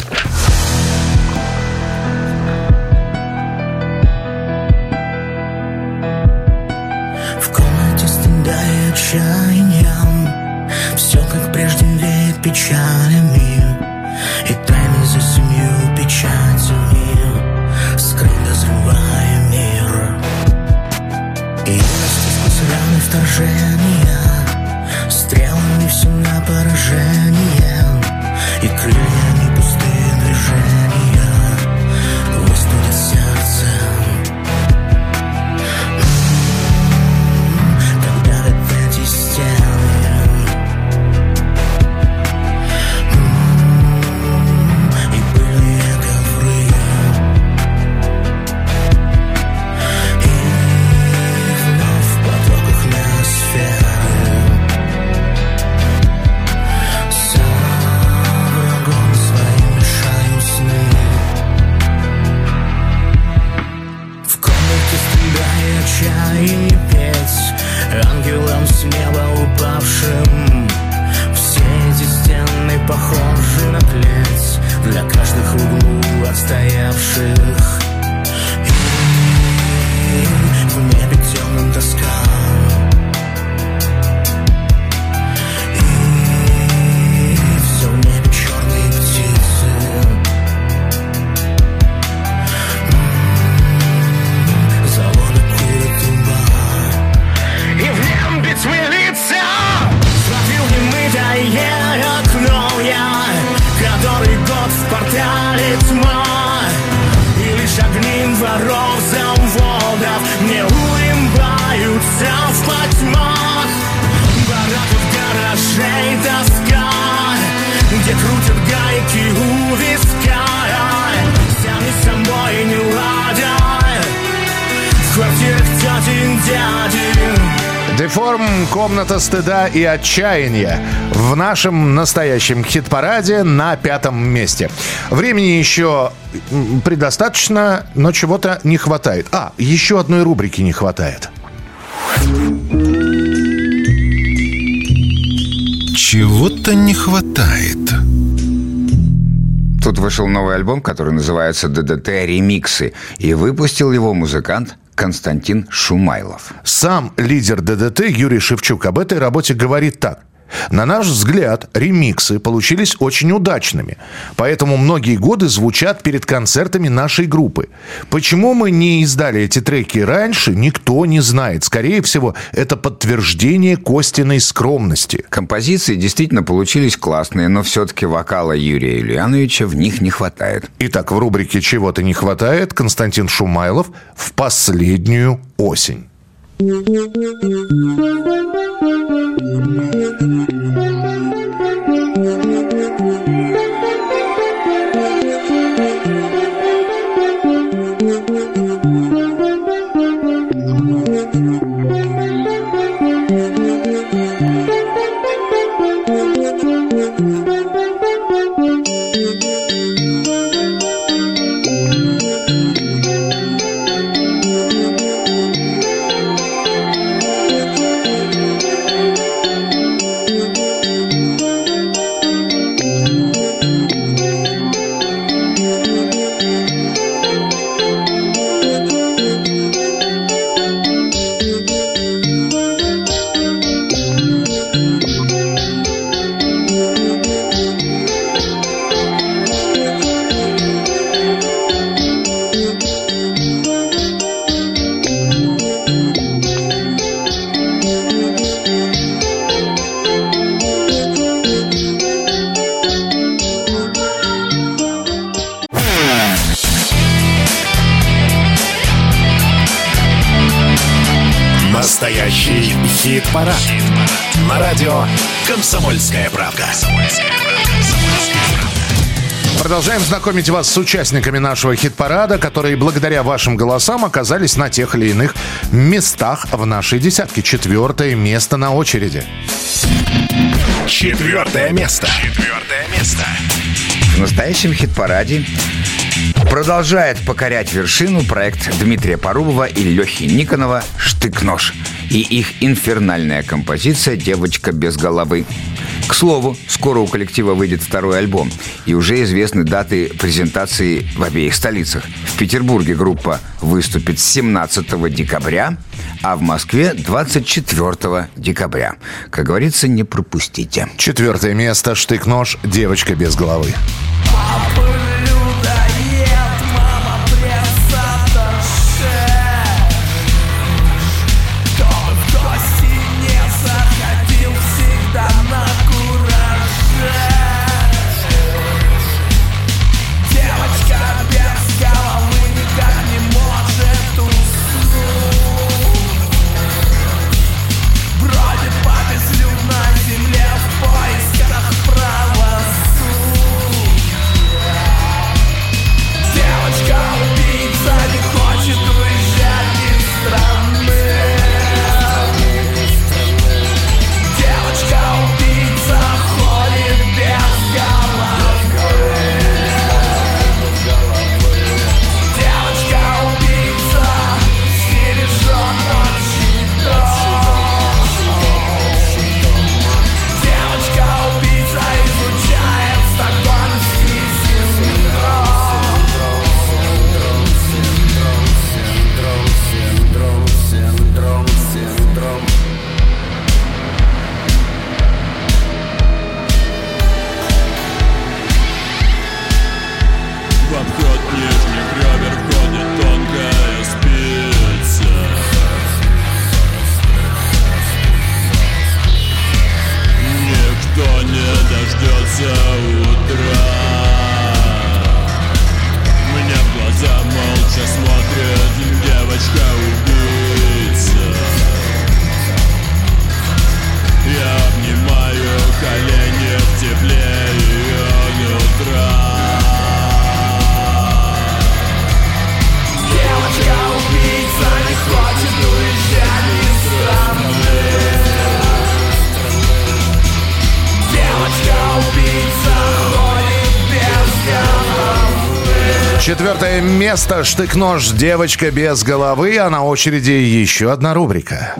Стыда и отчаяния» в нашем настоящем хит-параде на пятом месте. Времени еще предостаточно, но чего-то не хватает. А, еще одной рубрики не хватает. чего-то не хватает. Тут вышел новый альбом, который называется «ДДТ Ремиксы», и выпустил его музыкант Константин Шумайлов. Сам лидер ДДТ Юрий Шевчук об этой работе говорит так. На наш взгляд, ремиксы получились очень удачными. Поэтому многие годы звучат перед концертами нашей группы. Почему мы не издали эти треки раньше, никто не знает. Скорее всего, это подтверждение Костиной скромности. Композиции действительно получились классные, но все-таки вокала Юрия Ильяновича в них не хватает. Итак, в рубрике «Чего-то не хватает» Константин Шумайлов в последнюю осень. Настоящий радио «Комсомольская правда». Продолжаем знакомить вас с участниками нашего хит-парада, которые благодаря вашим голосам оказались на тех или иных местах в нашей десятке. Четвертое место на очереди. Четвертое место. Четвертое место. В настоящем хит-параде продолжает покорять вершину проект Дмитрия Порубова и Лехи Никонова «Штык-нож» и их инфернальная композиция «Девочка без головы». К слову, скоро у коллектива выйдет второй альбом, и уже известны даты презентации в обеих столицах. В Петербурге группа выступит 17 декабря, а в Москве 24 декабря. Как говорится, не пропустите. Четвертое место «Штык-нож. Девочка без головы». Девочка место «Штык-нож. Девочка без головы». А на очереди еще одна рубрика.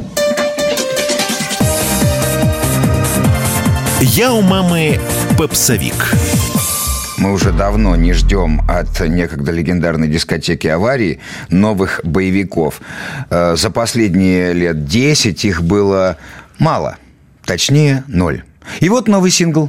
Я у мамы попсовик. Мы уже давно не ждем от некогда легендарной дискотеки аварии новых боевиков. Э, За последние лет 10 их было мало. Точнее, ноль. И вот новый сингл.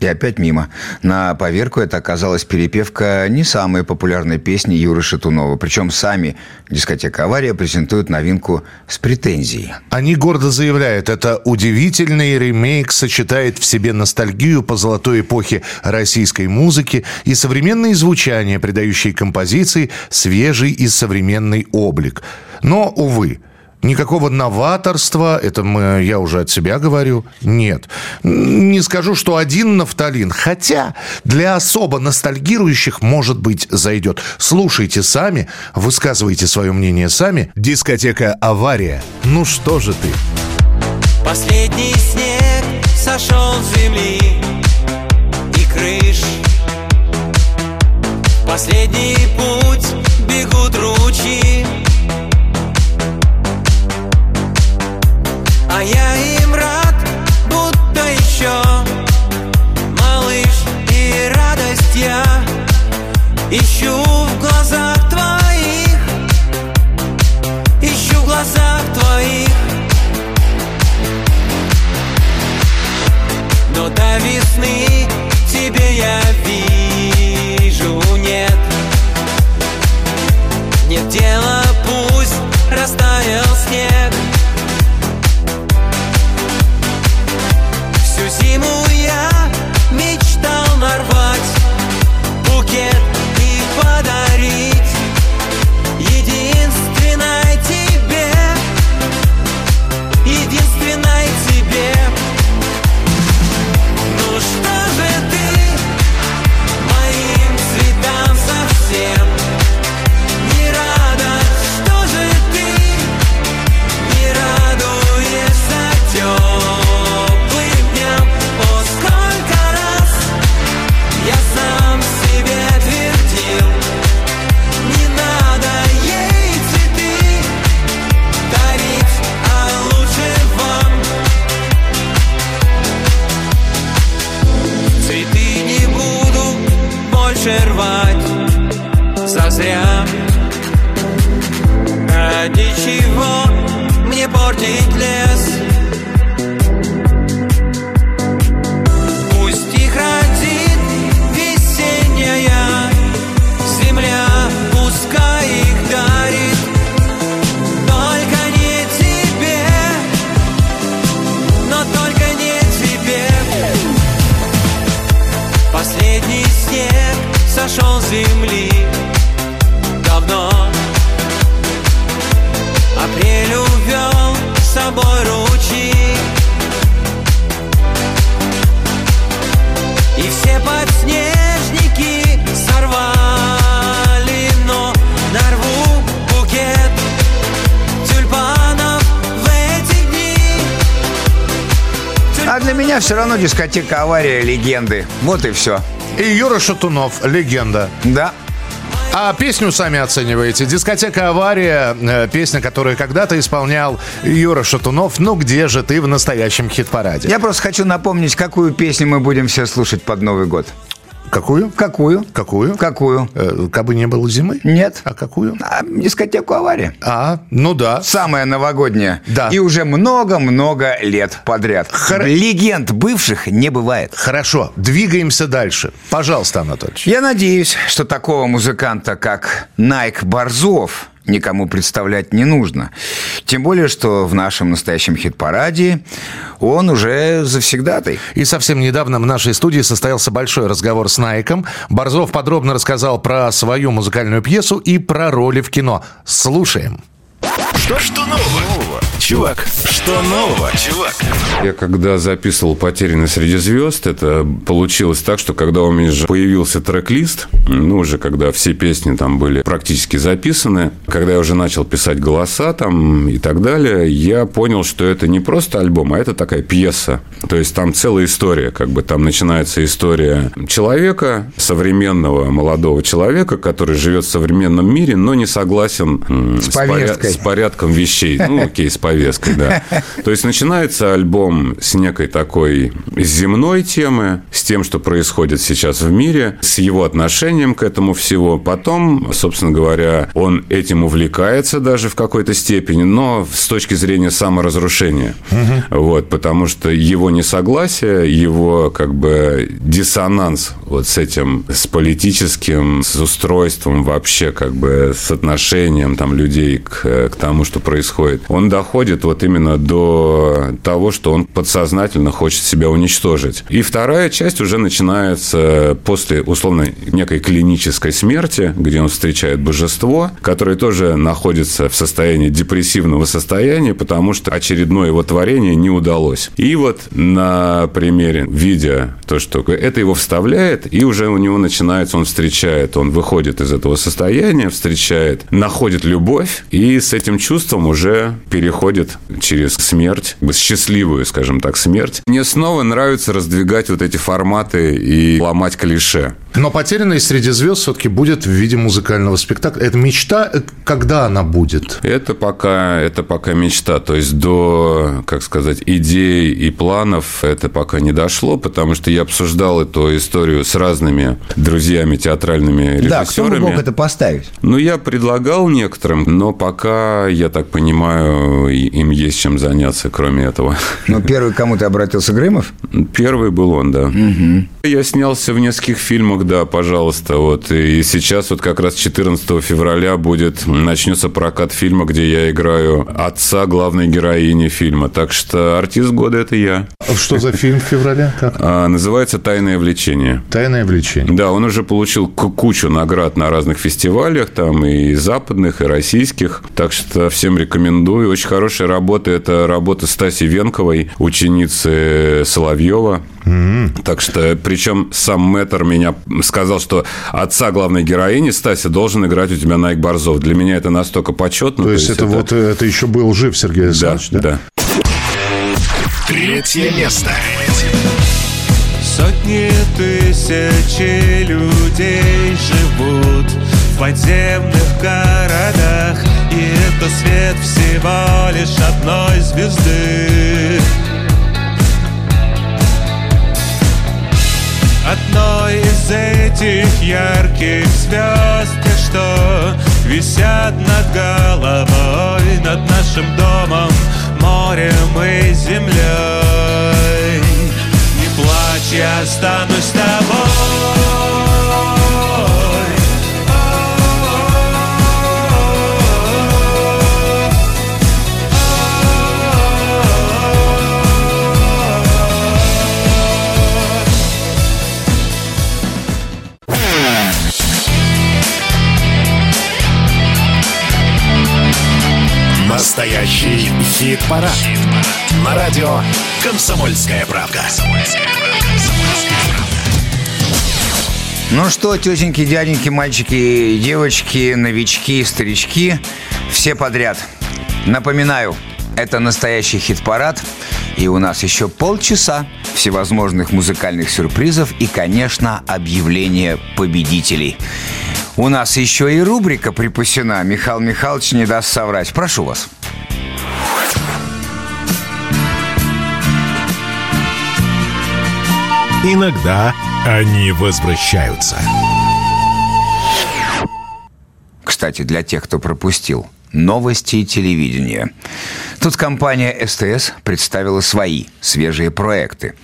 И опять мимо. На поверку это оказалась перепевка не самой популярной песни Юры Шатунова. Причем сами дискотека «Авария» презентуют новинку с претензией. Они гордо заявляют, это удивительный ремейк сочетает в себе ностальгию по золотой эпохе российской музыки и современные звучания, придающие композиции свежий и современный облик. Но, увы, Никакого новаторства, это мы, я уже от себя говорю, нет. Не скажу, что один нафталин, хотя для особо ностальгирующих, может быть, зайдет. Слушайте сами, высказывайте свое мнение сами. Дискотека «Авария». Ну что же ты? Последний снег сошел с земли и крыш Последний путь Ищу в меня все равно дискотека «Авария» легенды. Вот и все. И Юра Шатунов, легенда. Да. А песню сами оцениваете. Дискотека «Авария», э, песня, которую когда-то исполнял Юра Шатунов. Ну где же ты в настоящем хит-параде? Я просто хочу напомнить, какую песню мы будем все слушать под Новый год. Какую? Какую? Какую? Какую? Э, кабы не было зимы? Нет. А какую? А, дискотеку «Авария». А, ну да. Самая новогодняя. Да. И уже много-много лет подряд. Хор- Легенд бывших не бывает. Хорошо, двигаемся дальше. Пожалуйста, Анатольевич. Я надеюсь, что такого музыканта, как Найк Борзов, никому представлять не нужно. Тем более, что в нашем настоящем хит-параде он уже завсегдатый. И совсем недавно в нашей студии состоялся большой разговор с Найком. Борзов подробно рассказал про свою музыкальную пьесу и про роли в кино. Слушаем. Что, что нового? Чувак, что нового, чувак? Я когда записывал «Потерянный среди звезд», это получилось так, что когда у меня же появился трек-лист, ну, уже когда все песни там были практически записаны, когда я уже начал писать голоса там и так далее, я понял, что это не просто альбом, а это такая пьеса. То есть там целая история, как бы там начинается история человека, современного молодого человека, который живет в современном мире, но не согласен С поря- повесткой. с порядком вещей. Ну, окей, с повесткой, да. То есть начинается альбом с некой такой земной темы, с тем, что происходит сейчас в мире, с его отношением к этому всего. Потом, собственно говоря, он этим увлекается даже в какой-то степени, но с точки зрения саморазрушения. Вот, потому что его несогласие, его как бы диссонанс вот с этим, с политическим, с устройством вообще, как бы с отношением там людей к, к тому, что происходит, он доходит вот именно до того, что он подсознательно хочет себя уничтожить. И вторая часть уже начинается после, условно, некой клинической смерти, где он встречает божество, которое тоже находится в состоянии депрессивного состояния, потому что очередное его творение не удалось. И вот на примере, видя то, что это его вставляет, и уже у него начинается, он встречает, он выходит из этого состояния, встречает, находит любовь, и с этим чувством уже переходит через смерть, счастливую, скажем так, смерть. Мне снова нравится раздвигать вот эти форматы и ломать клише. Но «Потерянный среди звезд» все-таки будет в виде музыкального спектакля. Это мечта, когда она будет? Это пока, это пока мечта. То есть до, как сказать, идей и планов это пока не дошло, потому что я обсуждал эту историю с разными друзьями театральными Да, кто бы режиссерами. мог это поставить? Ну, я предлагал некоторым, но пока, я так понимаю, им есть чем заняться, кроме этого. Ну, первый, кому ты обратился, Грымов? Первый был он, да. Я снялся в нескольких фильмах, да, пожалуйста. Вот. И сейчас вот как раз 14 февраля будет, начнется прокат фильма, где я играю отца главной героини фильма. Так что артист года – это я. Что за фильм в феврале? А, называется «Тайное влечение». «Тайное влечение». Да, он уже получил ку- кучу наград на разных фестивалях, там и западных, и российских. Так что всем рекомендую. Очень хорошая работа. Это работа Стаси Венковой, ученицы Соловьева. Так что, причем сам мэтр меня сказал, что отца главной героини Стаси должен играть у тебя Найк Борзов. Для меня это настолько почетно. То есть это вот э, это еще был жив Сергей Да, Александрович, да? да. Третье место. Сотни тысячи людей живут в подземных городах И это свет всего лишь одной звезды Одной из этих ярких звезд что висят над головой Над нашим домом, морем и землей. Не плачь, я останусь с тобой Настоящий хит-парад. На радио «Комсомольская правда». Ну что, тетеньки, дяденьки, мальчики, девочки, новички, старички, все подряд. Напоминаю, это настоящий хит-парад, и у нас еще полчаса всевозможных музыкальных сюрпризов и, конечно, объявление победителей. У нас еще и рубрика припасена. Михаил Михайлович не даст соврать. Прошу вас. Иногда они возвращаются. Кстати, для тех, кто пропустил новости и телевидение. Тут компания СТС представила свои свежие проекты.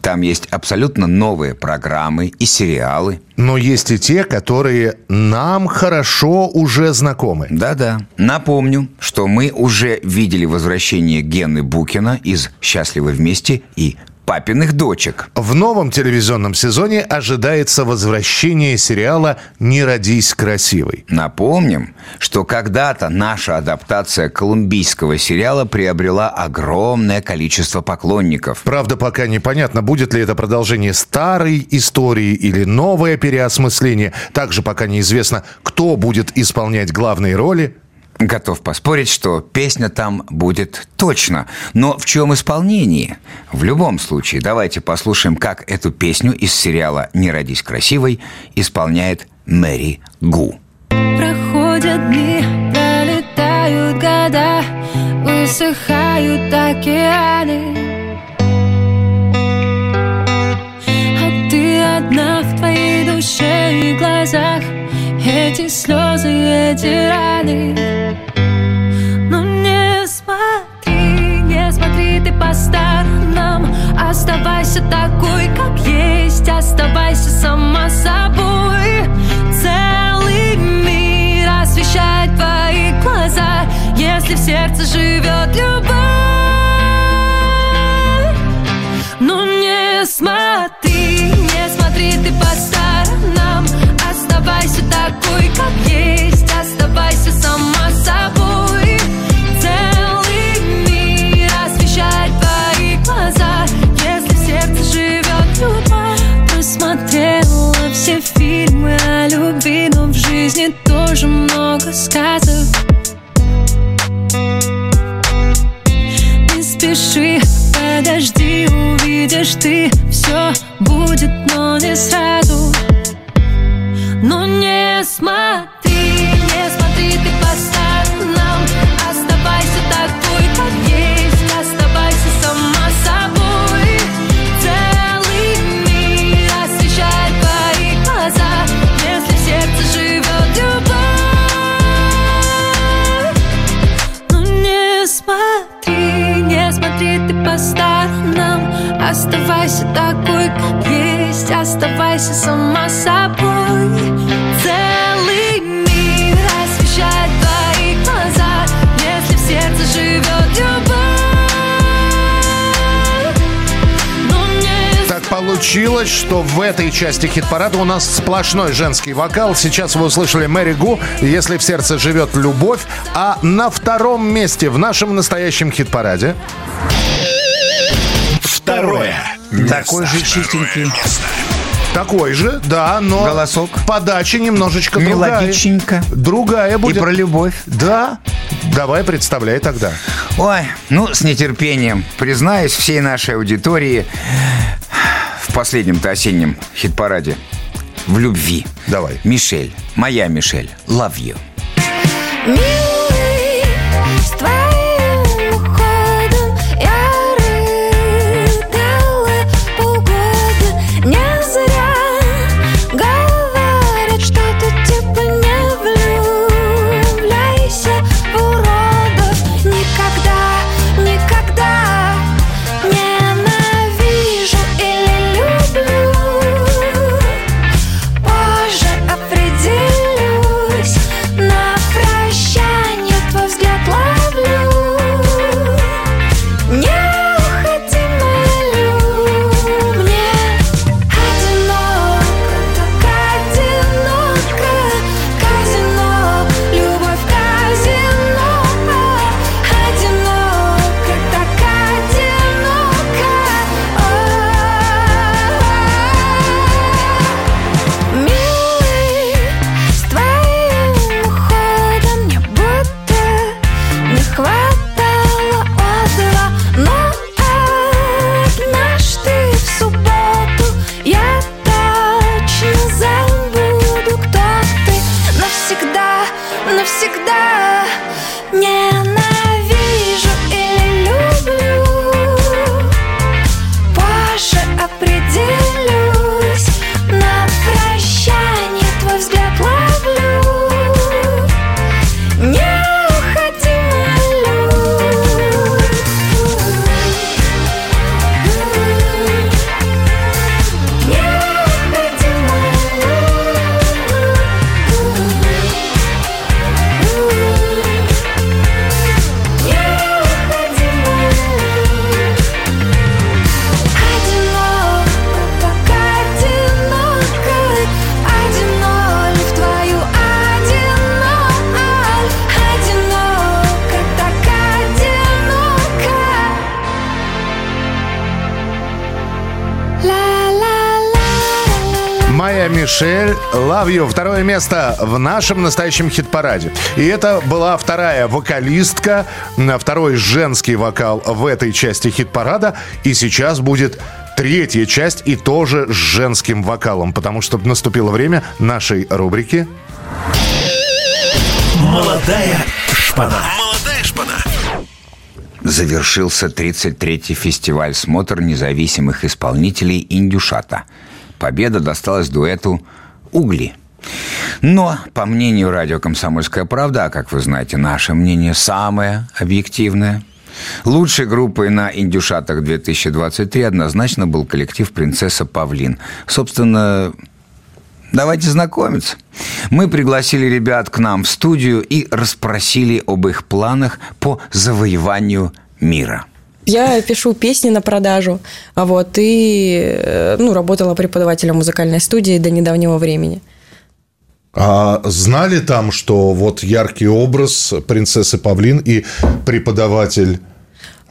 Там есть абсолютно новые программы и сериалы. Но есть и те, которые нам хорошо уже знакомы. Да-да. Напомню, что мы уже видели возвращение Гены Букина из «Счастливы вместе» и «Папиных дочек». В новом телевизионном сезоне ожидается возвращение сериала «Не родись красивой». Напомним, что когда-то наша адаптация колумбийского сериала приобрела огромное количество поклонников. Правда, пока непонятно, будет ли это продолжение старой истории или новое переосмысление. Также пока неизвестно, кто будет исполнять главные роли. Готов поспорить, что песня там будет точно. Но в чем исполнении? В любом случае, давайте послушаем, как эту песню из сериала «Не родись красивой» исполняет Мэри Гу. Проходят дни, пролетают года, высыхают океаны. А ты одна в твоей душе и глазах, эти слезы, эти раны. Но не смотри, не смотри ты по сторонам, оставайся такой, как есть, оставайся сама собой. Целый мир освещает твои глаза, если в сердце живет любовь. Такой, как есть, оставайся сама собой. Целый мир освещает твои глаза, если в сердце живет любовь. Посмотрела все фильмы о любви, но в жизни тоже много сказок. Не спеши, подожди, увидишь ты Все будет, но не сразу Но не смотри, не смотри ты по сторонам Оставайся такой, как есть Оставайся сама собой. Целый мир освещает твои глаза. Если в сердце живет любовь но не смотри, не смотри ты по сторонам Оставайся такой, как есть Оставайся сама собой получилось, что в этой части хит-парада у нас сплошной женский вокал. Сейчас вы услышали Мэри Гу «Если в сердце живет любовь». А на втором месте в нашем настоящем хит-параде... Второе. Такой же чистенький. Такой же, да, но... Голосок. Подача немножечко другая. Мелодичненько. Другая будет. И про любовь. Да. Давай, представляй тогда. Ой, ну, с нетерпением. Признаюсь всей нашей аудитории в последнем-то осеннем хит-параде в любви. Давай. Мишель, моя Мишель, love you. Мишель «Love You». Второе место в нашем настоящем хит-параде. И это была вторая вокалистка, второй женский вокал в этой части хит-парада. И сейчас будет третья часть и тоже с женским вокалом, потому что наступило время нашей рубрики Молодая шпана. Молодая шпана. Завершился 33-й фестиваль «Смотр независимых исполнителей Индюшата». Победа досталась дуэту «Угли». Но, по мнению радио «Комсомольская правда», а, как вы знаете, наше мнение самое объективное, лучшей группой на «Индюшатах 2023» однозначно был коллектив «Принцесса Павлин». Собственно, Давайте знакомиться. Мы пригласили ребят к нам в студию и расспросили об их планах по завоеванию мира. Я пишу песни на продажу, а вот и э, ну, работала преподавателем музыкальной студии до недавнего времени. А знали там, что вот яркий образ принцессы Павлин и преподаватель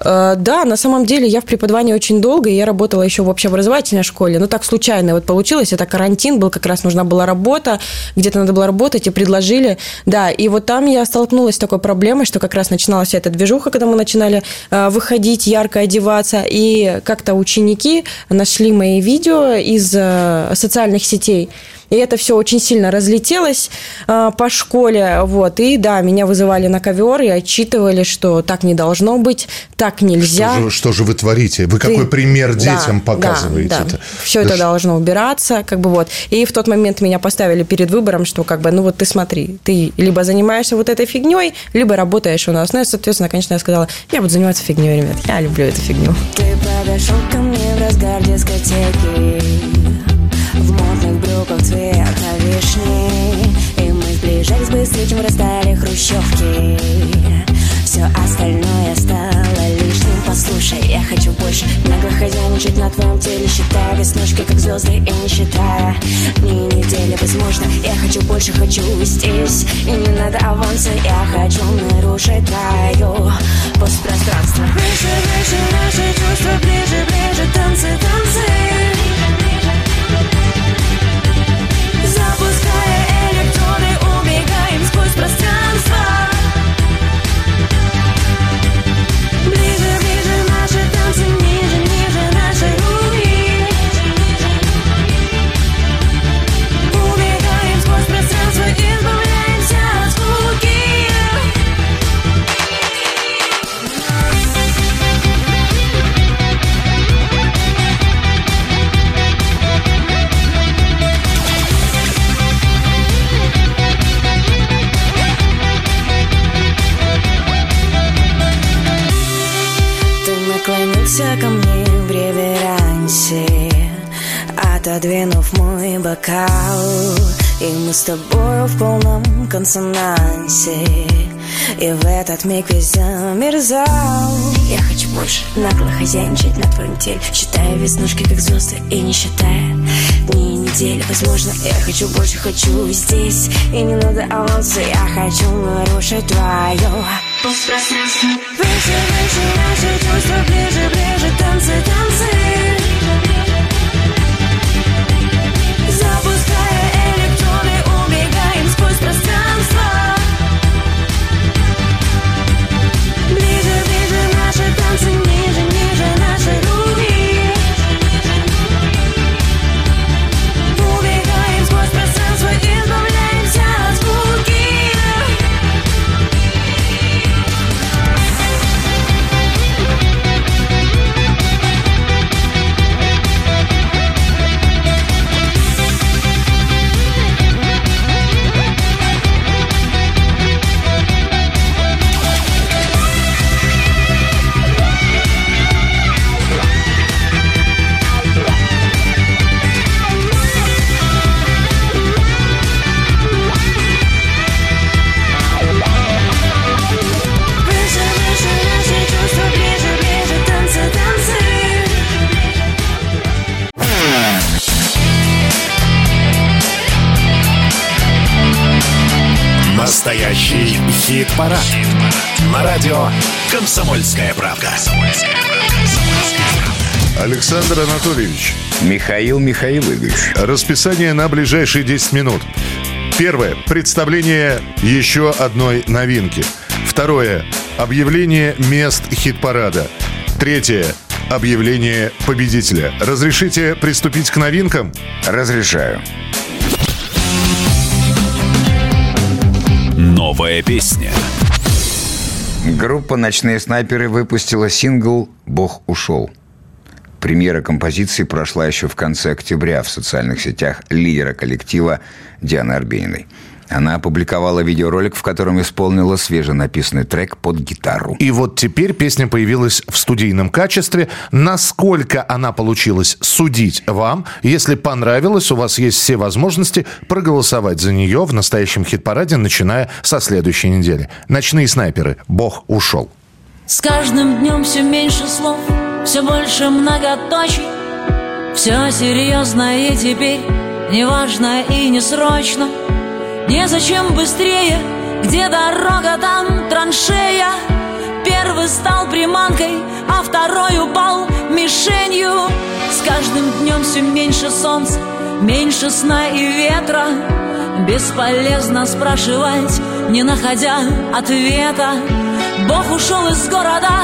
Да, на самом деле я в преподавании очень долго, и я работала еще в общеобразовательной школе. Но так случайно вот получилось, это карантин был, как раз нужна была работа, где-то надо было работать, и предложили. Да, и вот там я столкнулась с такой проблемой, что как раз начиналась вся эта движуха, когда мы начинали э, выходить, ярко одеваться, и как-то ученики нашли мои видео из э, социальных сетей. И это все очень сильно разлетелось э, по школе. Вот. И да, меня вызывали на ковер и отчитывали, что так не должно быть, так нельзя. Что же, что же вы творите? Вы Ты- какой пример Да, детям да, показываете? да. это? Все Да это ш- должно убираться, как бы вот. И в тот момент меня поставили перед выбором, что как бы, ну вот ты смотри, ты либо занимаешься вот этой фигней, либо работаешь у нас. Ну, и, соответственно, конечно, я сказала, я буду заниматься фигней, ребят, я люблю эту фигню. Ты подошел ко мне в разгар дискотеки брюках цвета вишни И мы сближались быстрее, чем растаяли хрущевки. Все остальное стало лишним. Послушай, я хочу больше Нагло хозяйничать на твоем теле Считая веснушки, как звезды, и не считая Дни и недели, возможно Я хочу больше, хочу здесь И не надо аванса Я хочу нарушить твое постпространство. Выше, выше, наши чувства Ближе, ближе, танцы, танцы убегаем Бокал И мы с тобой в полном консонансе. И в этот миг весь замерзал Я хочу больше нагло хозяйничать на твоем теле. Считая веснушки как звезды и не считая Дни и недели, возможно Я хочу больше, хочу здесь. И не надо аванса Я хочу нарушить твое. Постпространство Выше, выше наши чувства Ближе, ближе танцы, танцы наши хит-парад. На радио «Комсомольская правда». Александр Анатольевич. Михаил Михайлович. Расписание на ближайшие 10 минут. Первое. Представление еще одной новинки. Второе. Объявление мест хит-парада. Третье. Объявление победителя. Разрешите приступить к новинкам? Разрешаю. Новая песня. Группа «Ночные снайперы» выпустила сингл «Бог ушел». Премьера композиции прошла еще в конце октября в социальных сетях лидера коллектива Дианы Арбениной. Она опубликовала видеоролик, в котором исполнила свеженаписанный трек под гитару. И вот теперь песня появилась в студийном качестве. Насколько она получилась, судить вам. Если понравилось, у вас есть все возможности проголосовать за нее в настоящем хит-параде, начиная со следующей недели. «Ночные снайперы. Бог ушел». С каждым днем все меньше слов, все больше многоточий Все серьезно и теперь неважно и не срочно Незачем быстрее, где дорога, там траншея. Первый стал приманкой, а второй упал мишенью. С каждым днем все меньше солнца, меньше сна и ветра. Бесполезно спрашивать, не находя ответа. Бог ушел из города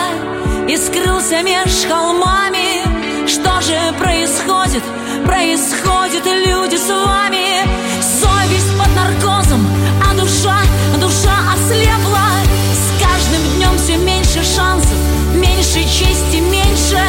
и скрылся меж холмами. Что же происходит, происходит, люди с вами Совесть под наркозом, а душа, душа ослепла. С каждым днем все меньше шансов, меньше чести, меньше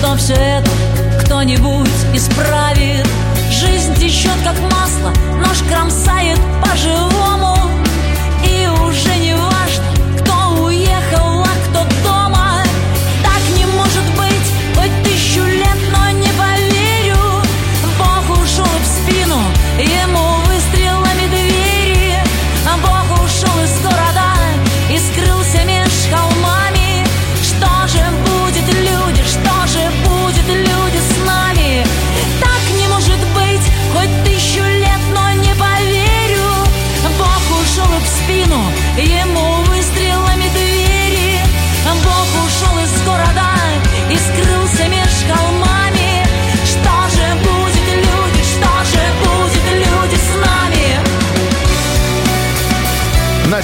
что все это кто-нибудь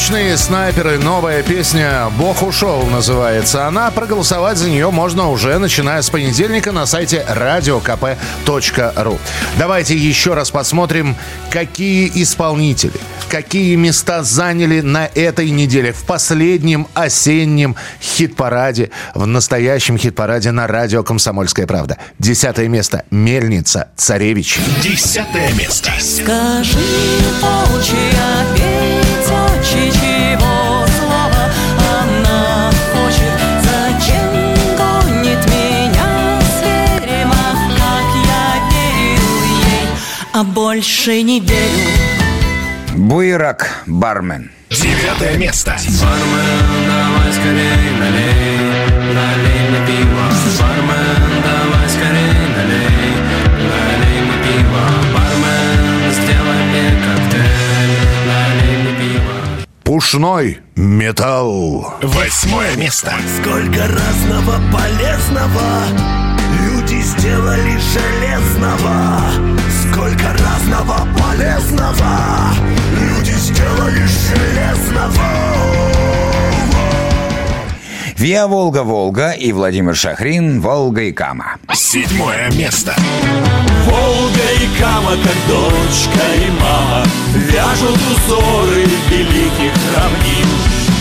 Ночные снайперы, новая песня «Бог ушел» называется она. Проголосовать за нее можно уже начиная с понедельника на сайте radiokp.ru. Давайте еще раз посмотрим, какие исполнители, какие места заняли на этой неделе в последнем осеннем хит-параде, в настоящем хит-параде на радио «Комсомольская правда». Десятое место «Мельница. Царевич». Десятое место. Скажи, волчья петь, больше не верю? Буйрак, бармен. Девятое место. Бармен, давай скорей налей, налей мне пиво. Бармен, давай скорей налей, налей мне пиво. Бармен, сделай мне коктейль, налей мне пиво. Пушной металл. Восьмое место. Сколько разного полезного сделали железного. Сколько разного полезного. Люди сделали железного. Виа Волга Волга и Владимир Шахрин Волга и Кама. Седьмое место. Волга и Кама, как дочка и мама Вяжут узоры великих равнин.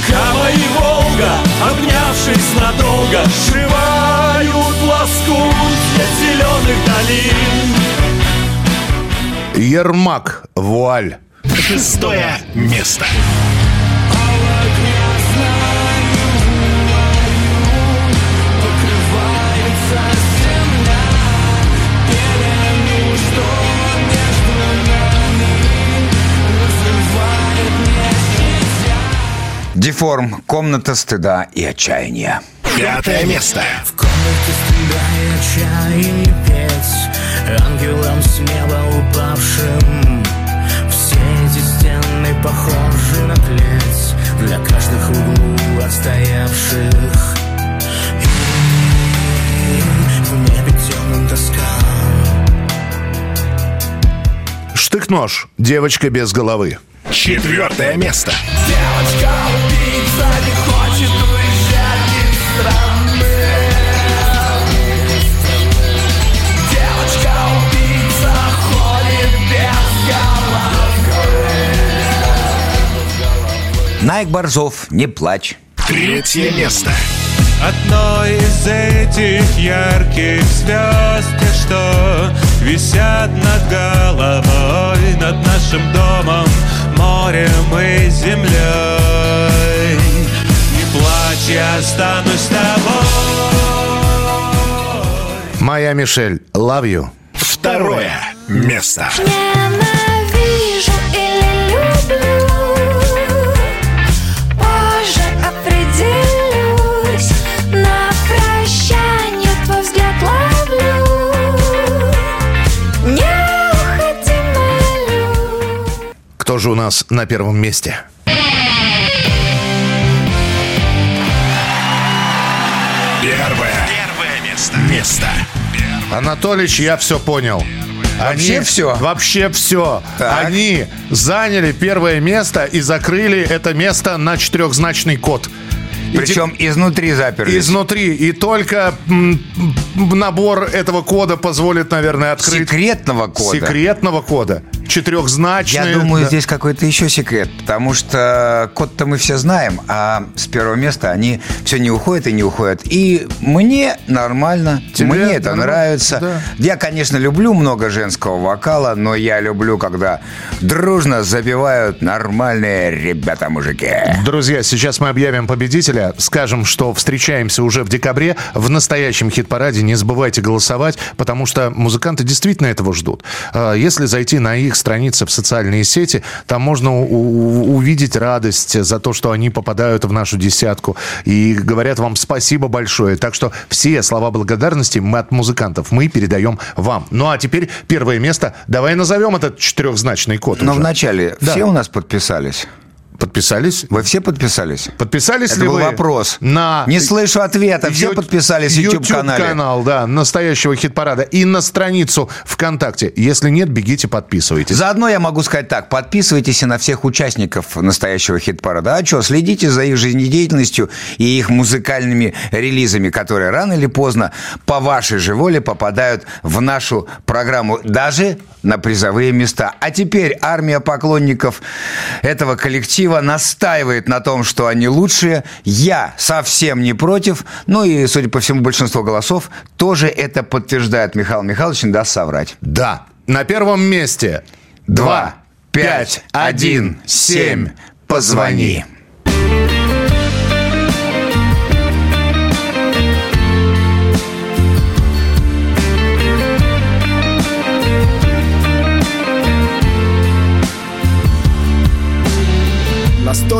Кама и Волга, обнявшись надолго Сшивают нет зеленых долин. Ермак, вуаль. Шестое место. Деформ. Комната стыда и отчаяния. Пятое место. В комнате стыда и отчаяния петь Ангелам с неба упавшим Все эти стены похожи на клеть Для каждых углу отстоявших И в небе темным тоска Штык-нож. Девочка без головы. Четвертое место. Девочка Найк Борзов, не плачь. Третье место. Одной из этих ярких звезд, что висят над головой, над нашим домом, морем и землей. Не плачь, я останусь с тобой. Моя Мишель. Love you. Второе место. Ненавижу же у нас на первом месте? Первое. Первое место. Место. Анатолич, я все понял. Вообще Они- всё? Вообще все. Так. Они заняли первое место и закрыли это место на четырехзначный код. И Причем изнутри заперлись. Изнутри. И только м, м, набор этого кода позволит, наверное, открыть... Секретного кода. Секретного кода. Четырехзначный. Я думаю, да. здесь какой-то еще секрет, потому что код-то мы все знаем, а с первого места они все не уходят и не уходят. И мне нормально, Тебе мне это нормально? нравится. Да. Я, конечно, люблю много женского вокала, но я люблю, когда дружно забивают нормальные ребята-мужики. Друзья, сейчас мы объявим победителя. Скажем, что встречаемся уже в декабре в настоящем хит-параде. Не забывайте голосовать, потому что музыканты действительно этого ждут. А, Если зайти на их страницы в социальные сети, там можно увидеть радость за то, что они попадают в нашу десятку. И говорят вам спасибо большое. Так что все слова благодарности мы от музыкантов мы передаем вам. Ну а теперь первое место. Давай назовем этот четырехзначный код. Но уже. вначале Да. все у нас подписались. Подписались? Вы все подписались? Подписались Это ли был вы вопрос. на Не слышу ответа. Все Ю- подписались YouTube-канале. канал, да, настоящего хит-парада. И на страницу ВКонтакте. Если нет, бегите, подписывайтесь. Заодно я могу сказать так, подписывайтесь и на всех участников настоящего хит-парада. А что, следите за их жизнедеятельностью и их музыкальными релизами, которые рано или поздно по вашей же воле попадают в нашу программу, даже на призовые места. А теперь армия поклонников этого коллектива настаивает на том, что они лучшие. Я совсем не против. Ну и, судя по всему, большинство голосов тоже это подтверждает. Михаил Михайлович не даст соврать. Да. На первом месте. Два, пять, один, семь. Позвони.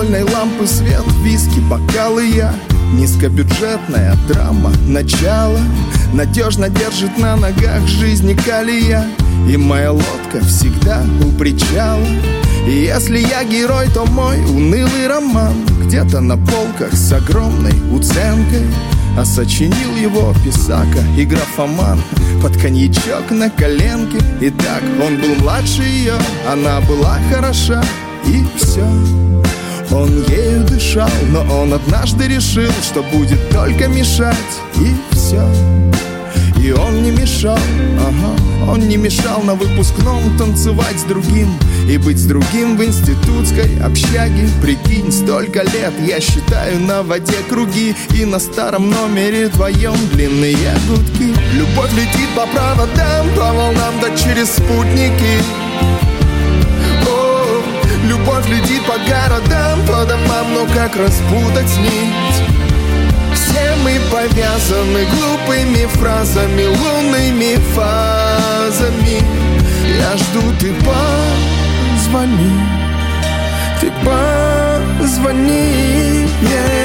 Настольной лампы свет, виски, бокалы я. Низкобюджетная драма, начало. Надежно держит на ногах жизни калия. И моя лодка всегда у причала. И если я герой, то мой унылый роман Где-то на полках с огромной уценкой. А сочинил его писака и графоман Под коньячок на коленке. И так он был младше ее Она была хороша и все он ею дышал, но он однажды решил, что будет только мешать, и все. И он не мешал, ага, он не мешал на выпускном танцевать с другим И быть с другим в институтской общаге. Прикинь, столько лет я считаю на воде круги И на старом номере твоем длинные гудки. Любовь летит по проводам, по волнам, да через спутники Любовь летит по городам, по домам, но как распутать нить? Все мы повязаны глупыми фразами, лунными фазами Я жду, ты позвони, ты позвони yeah.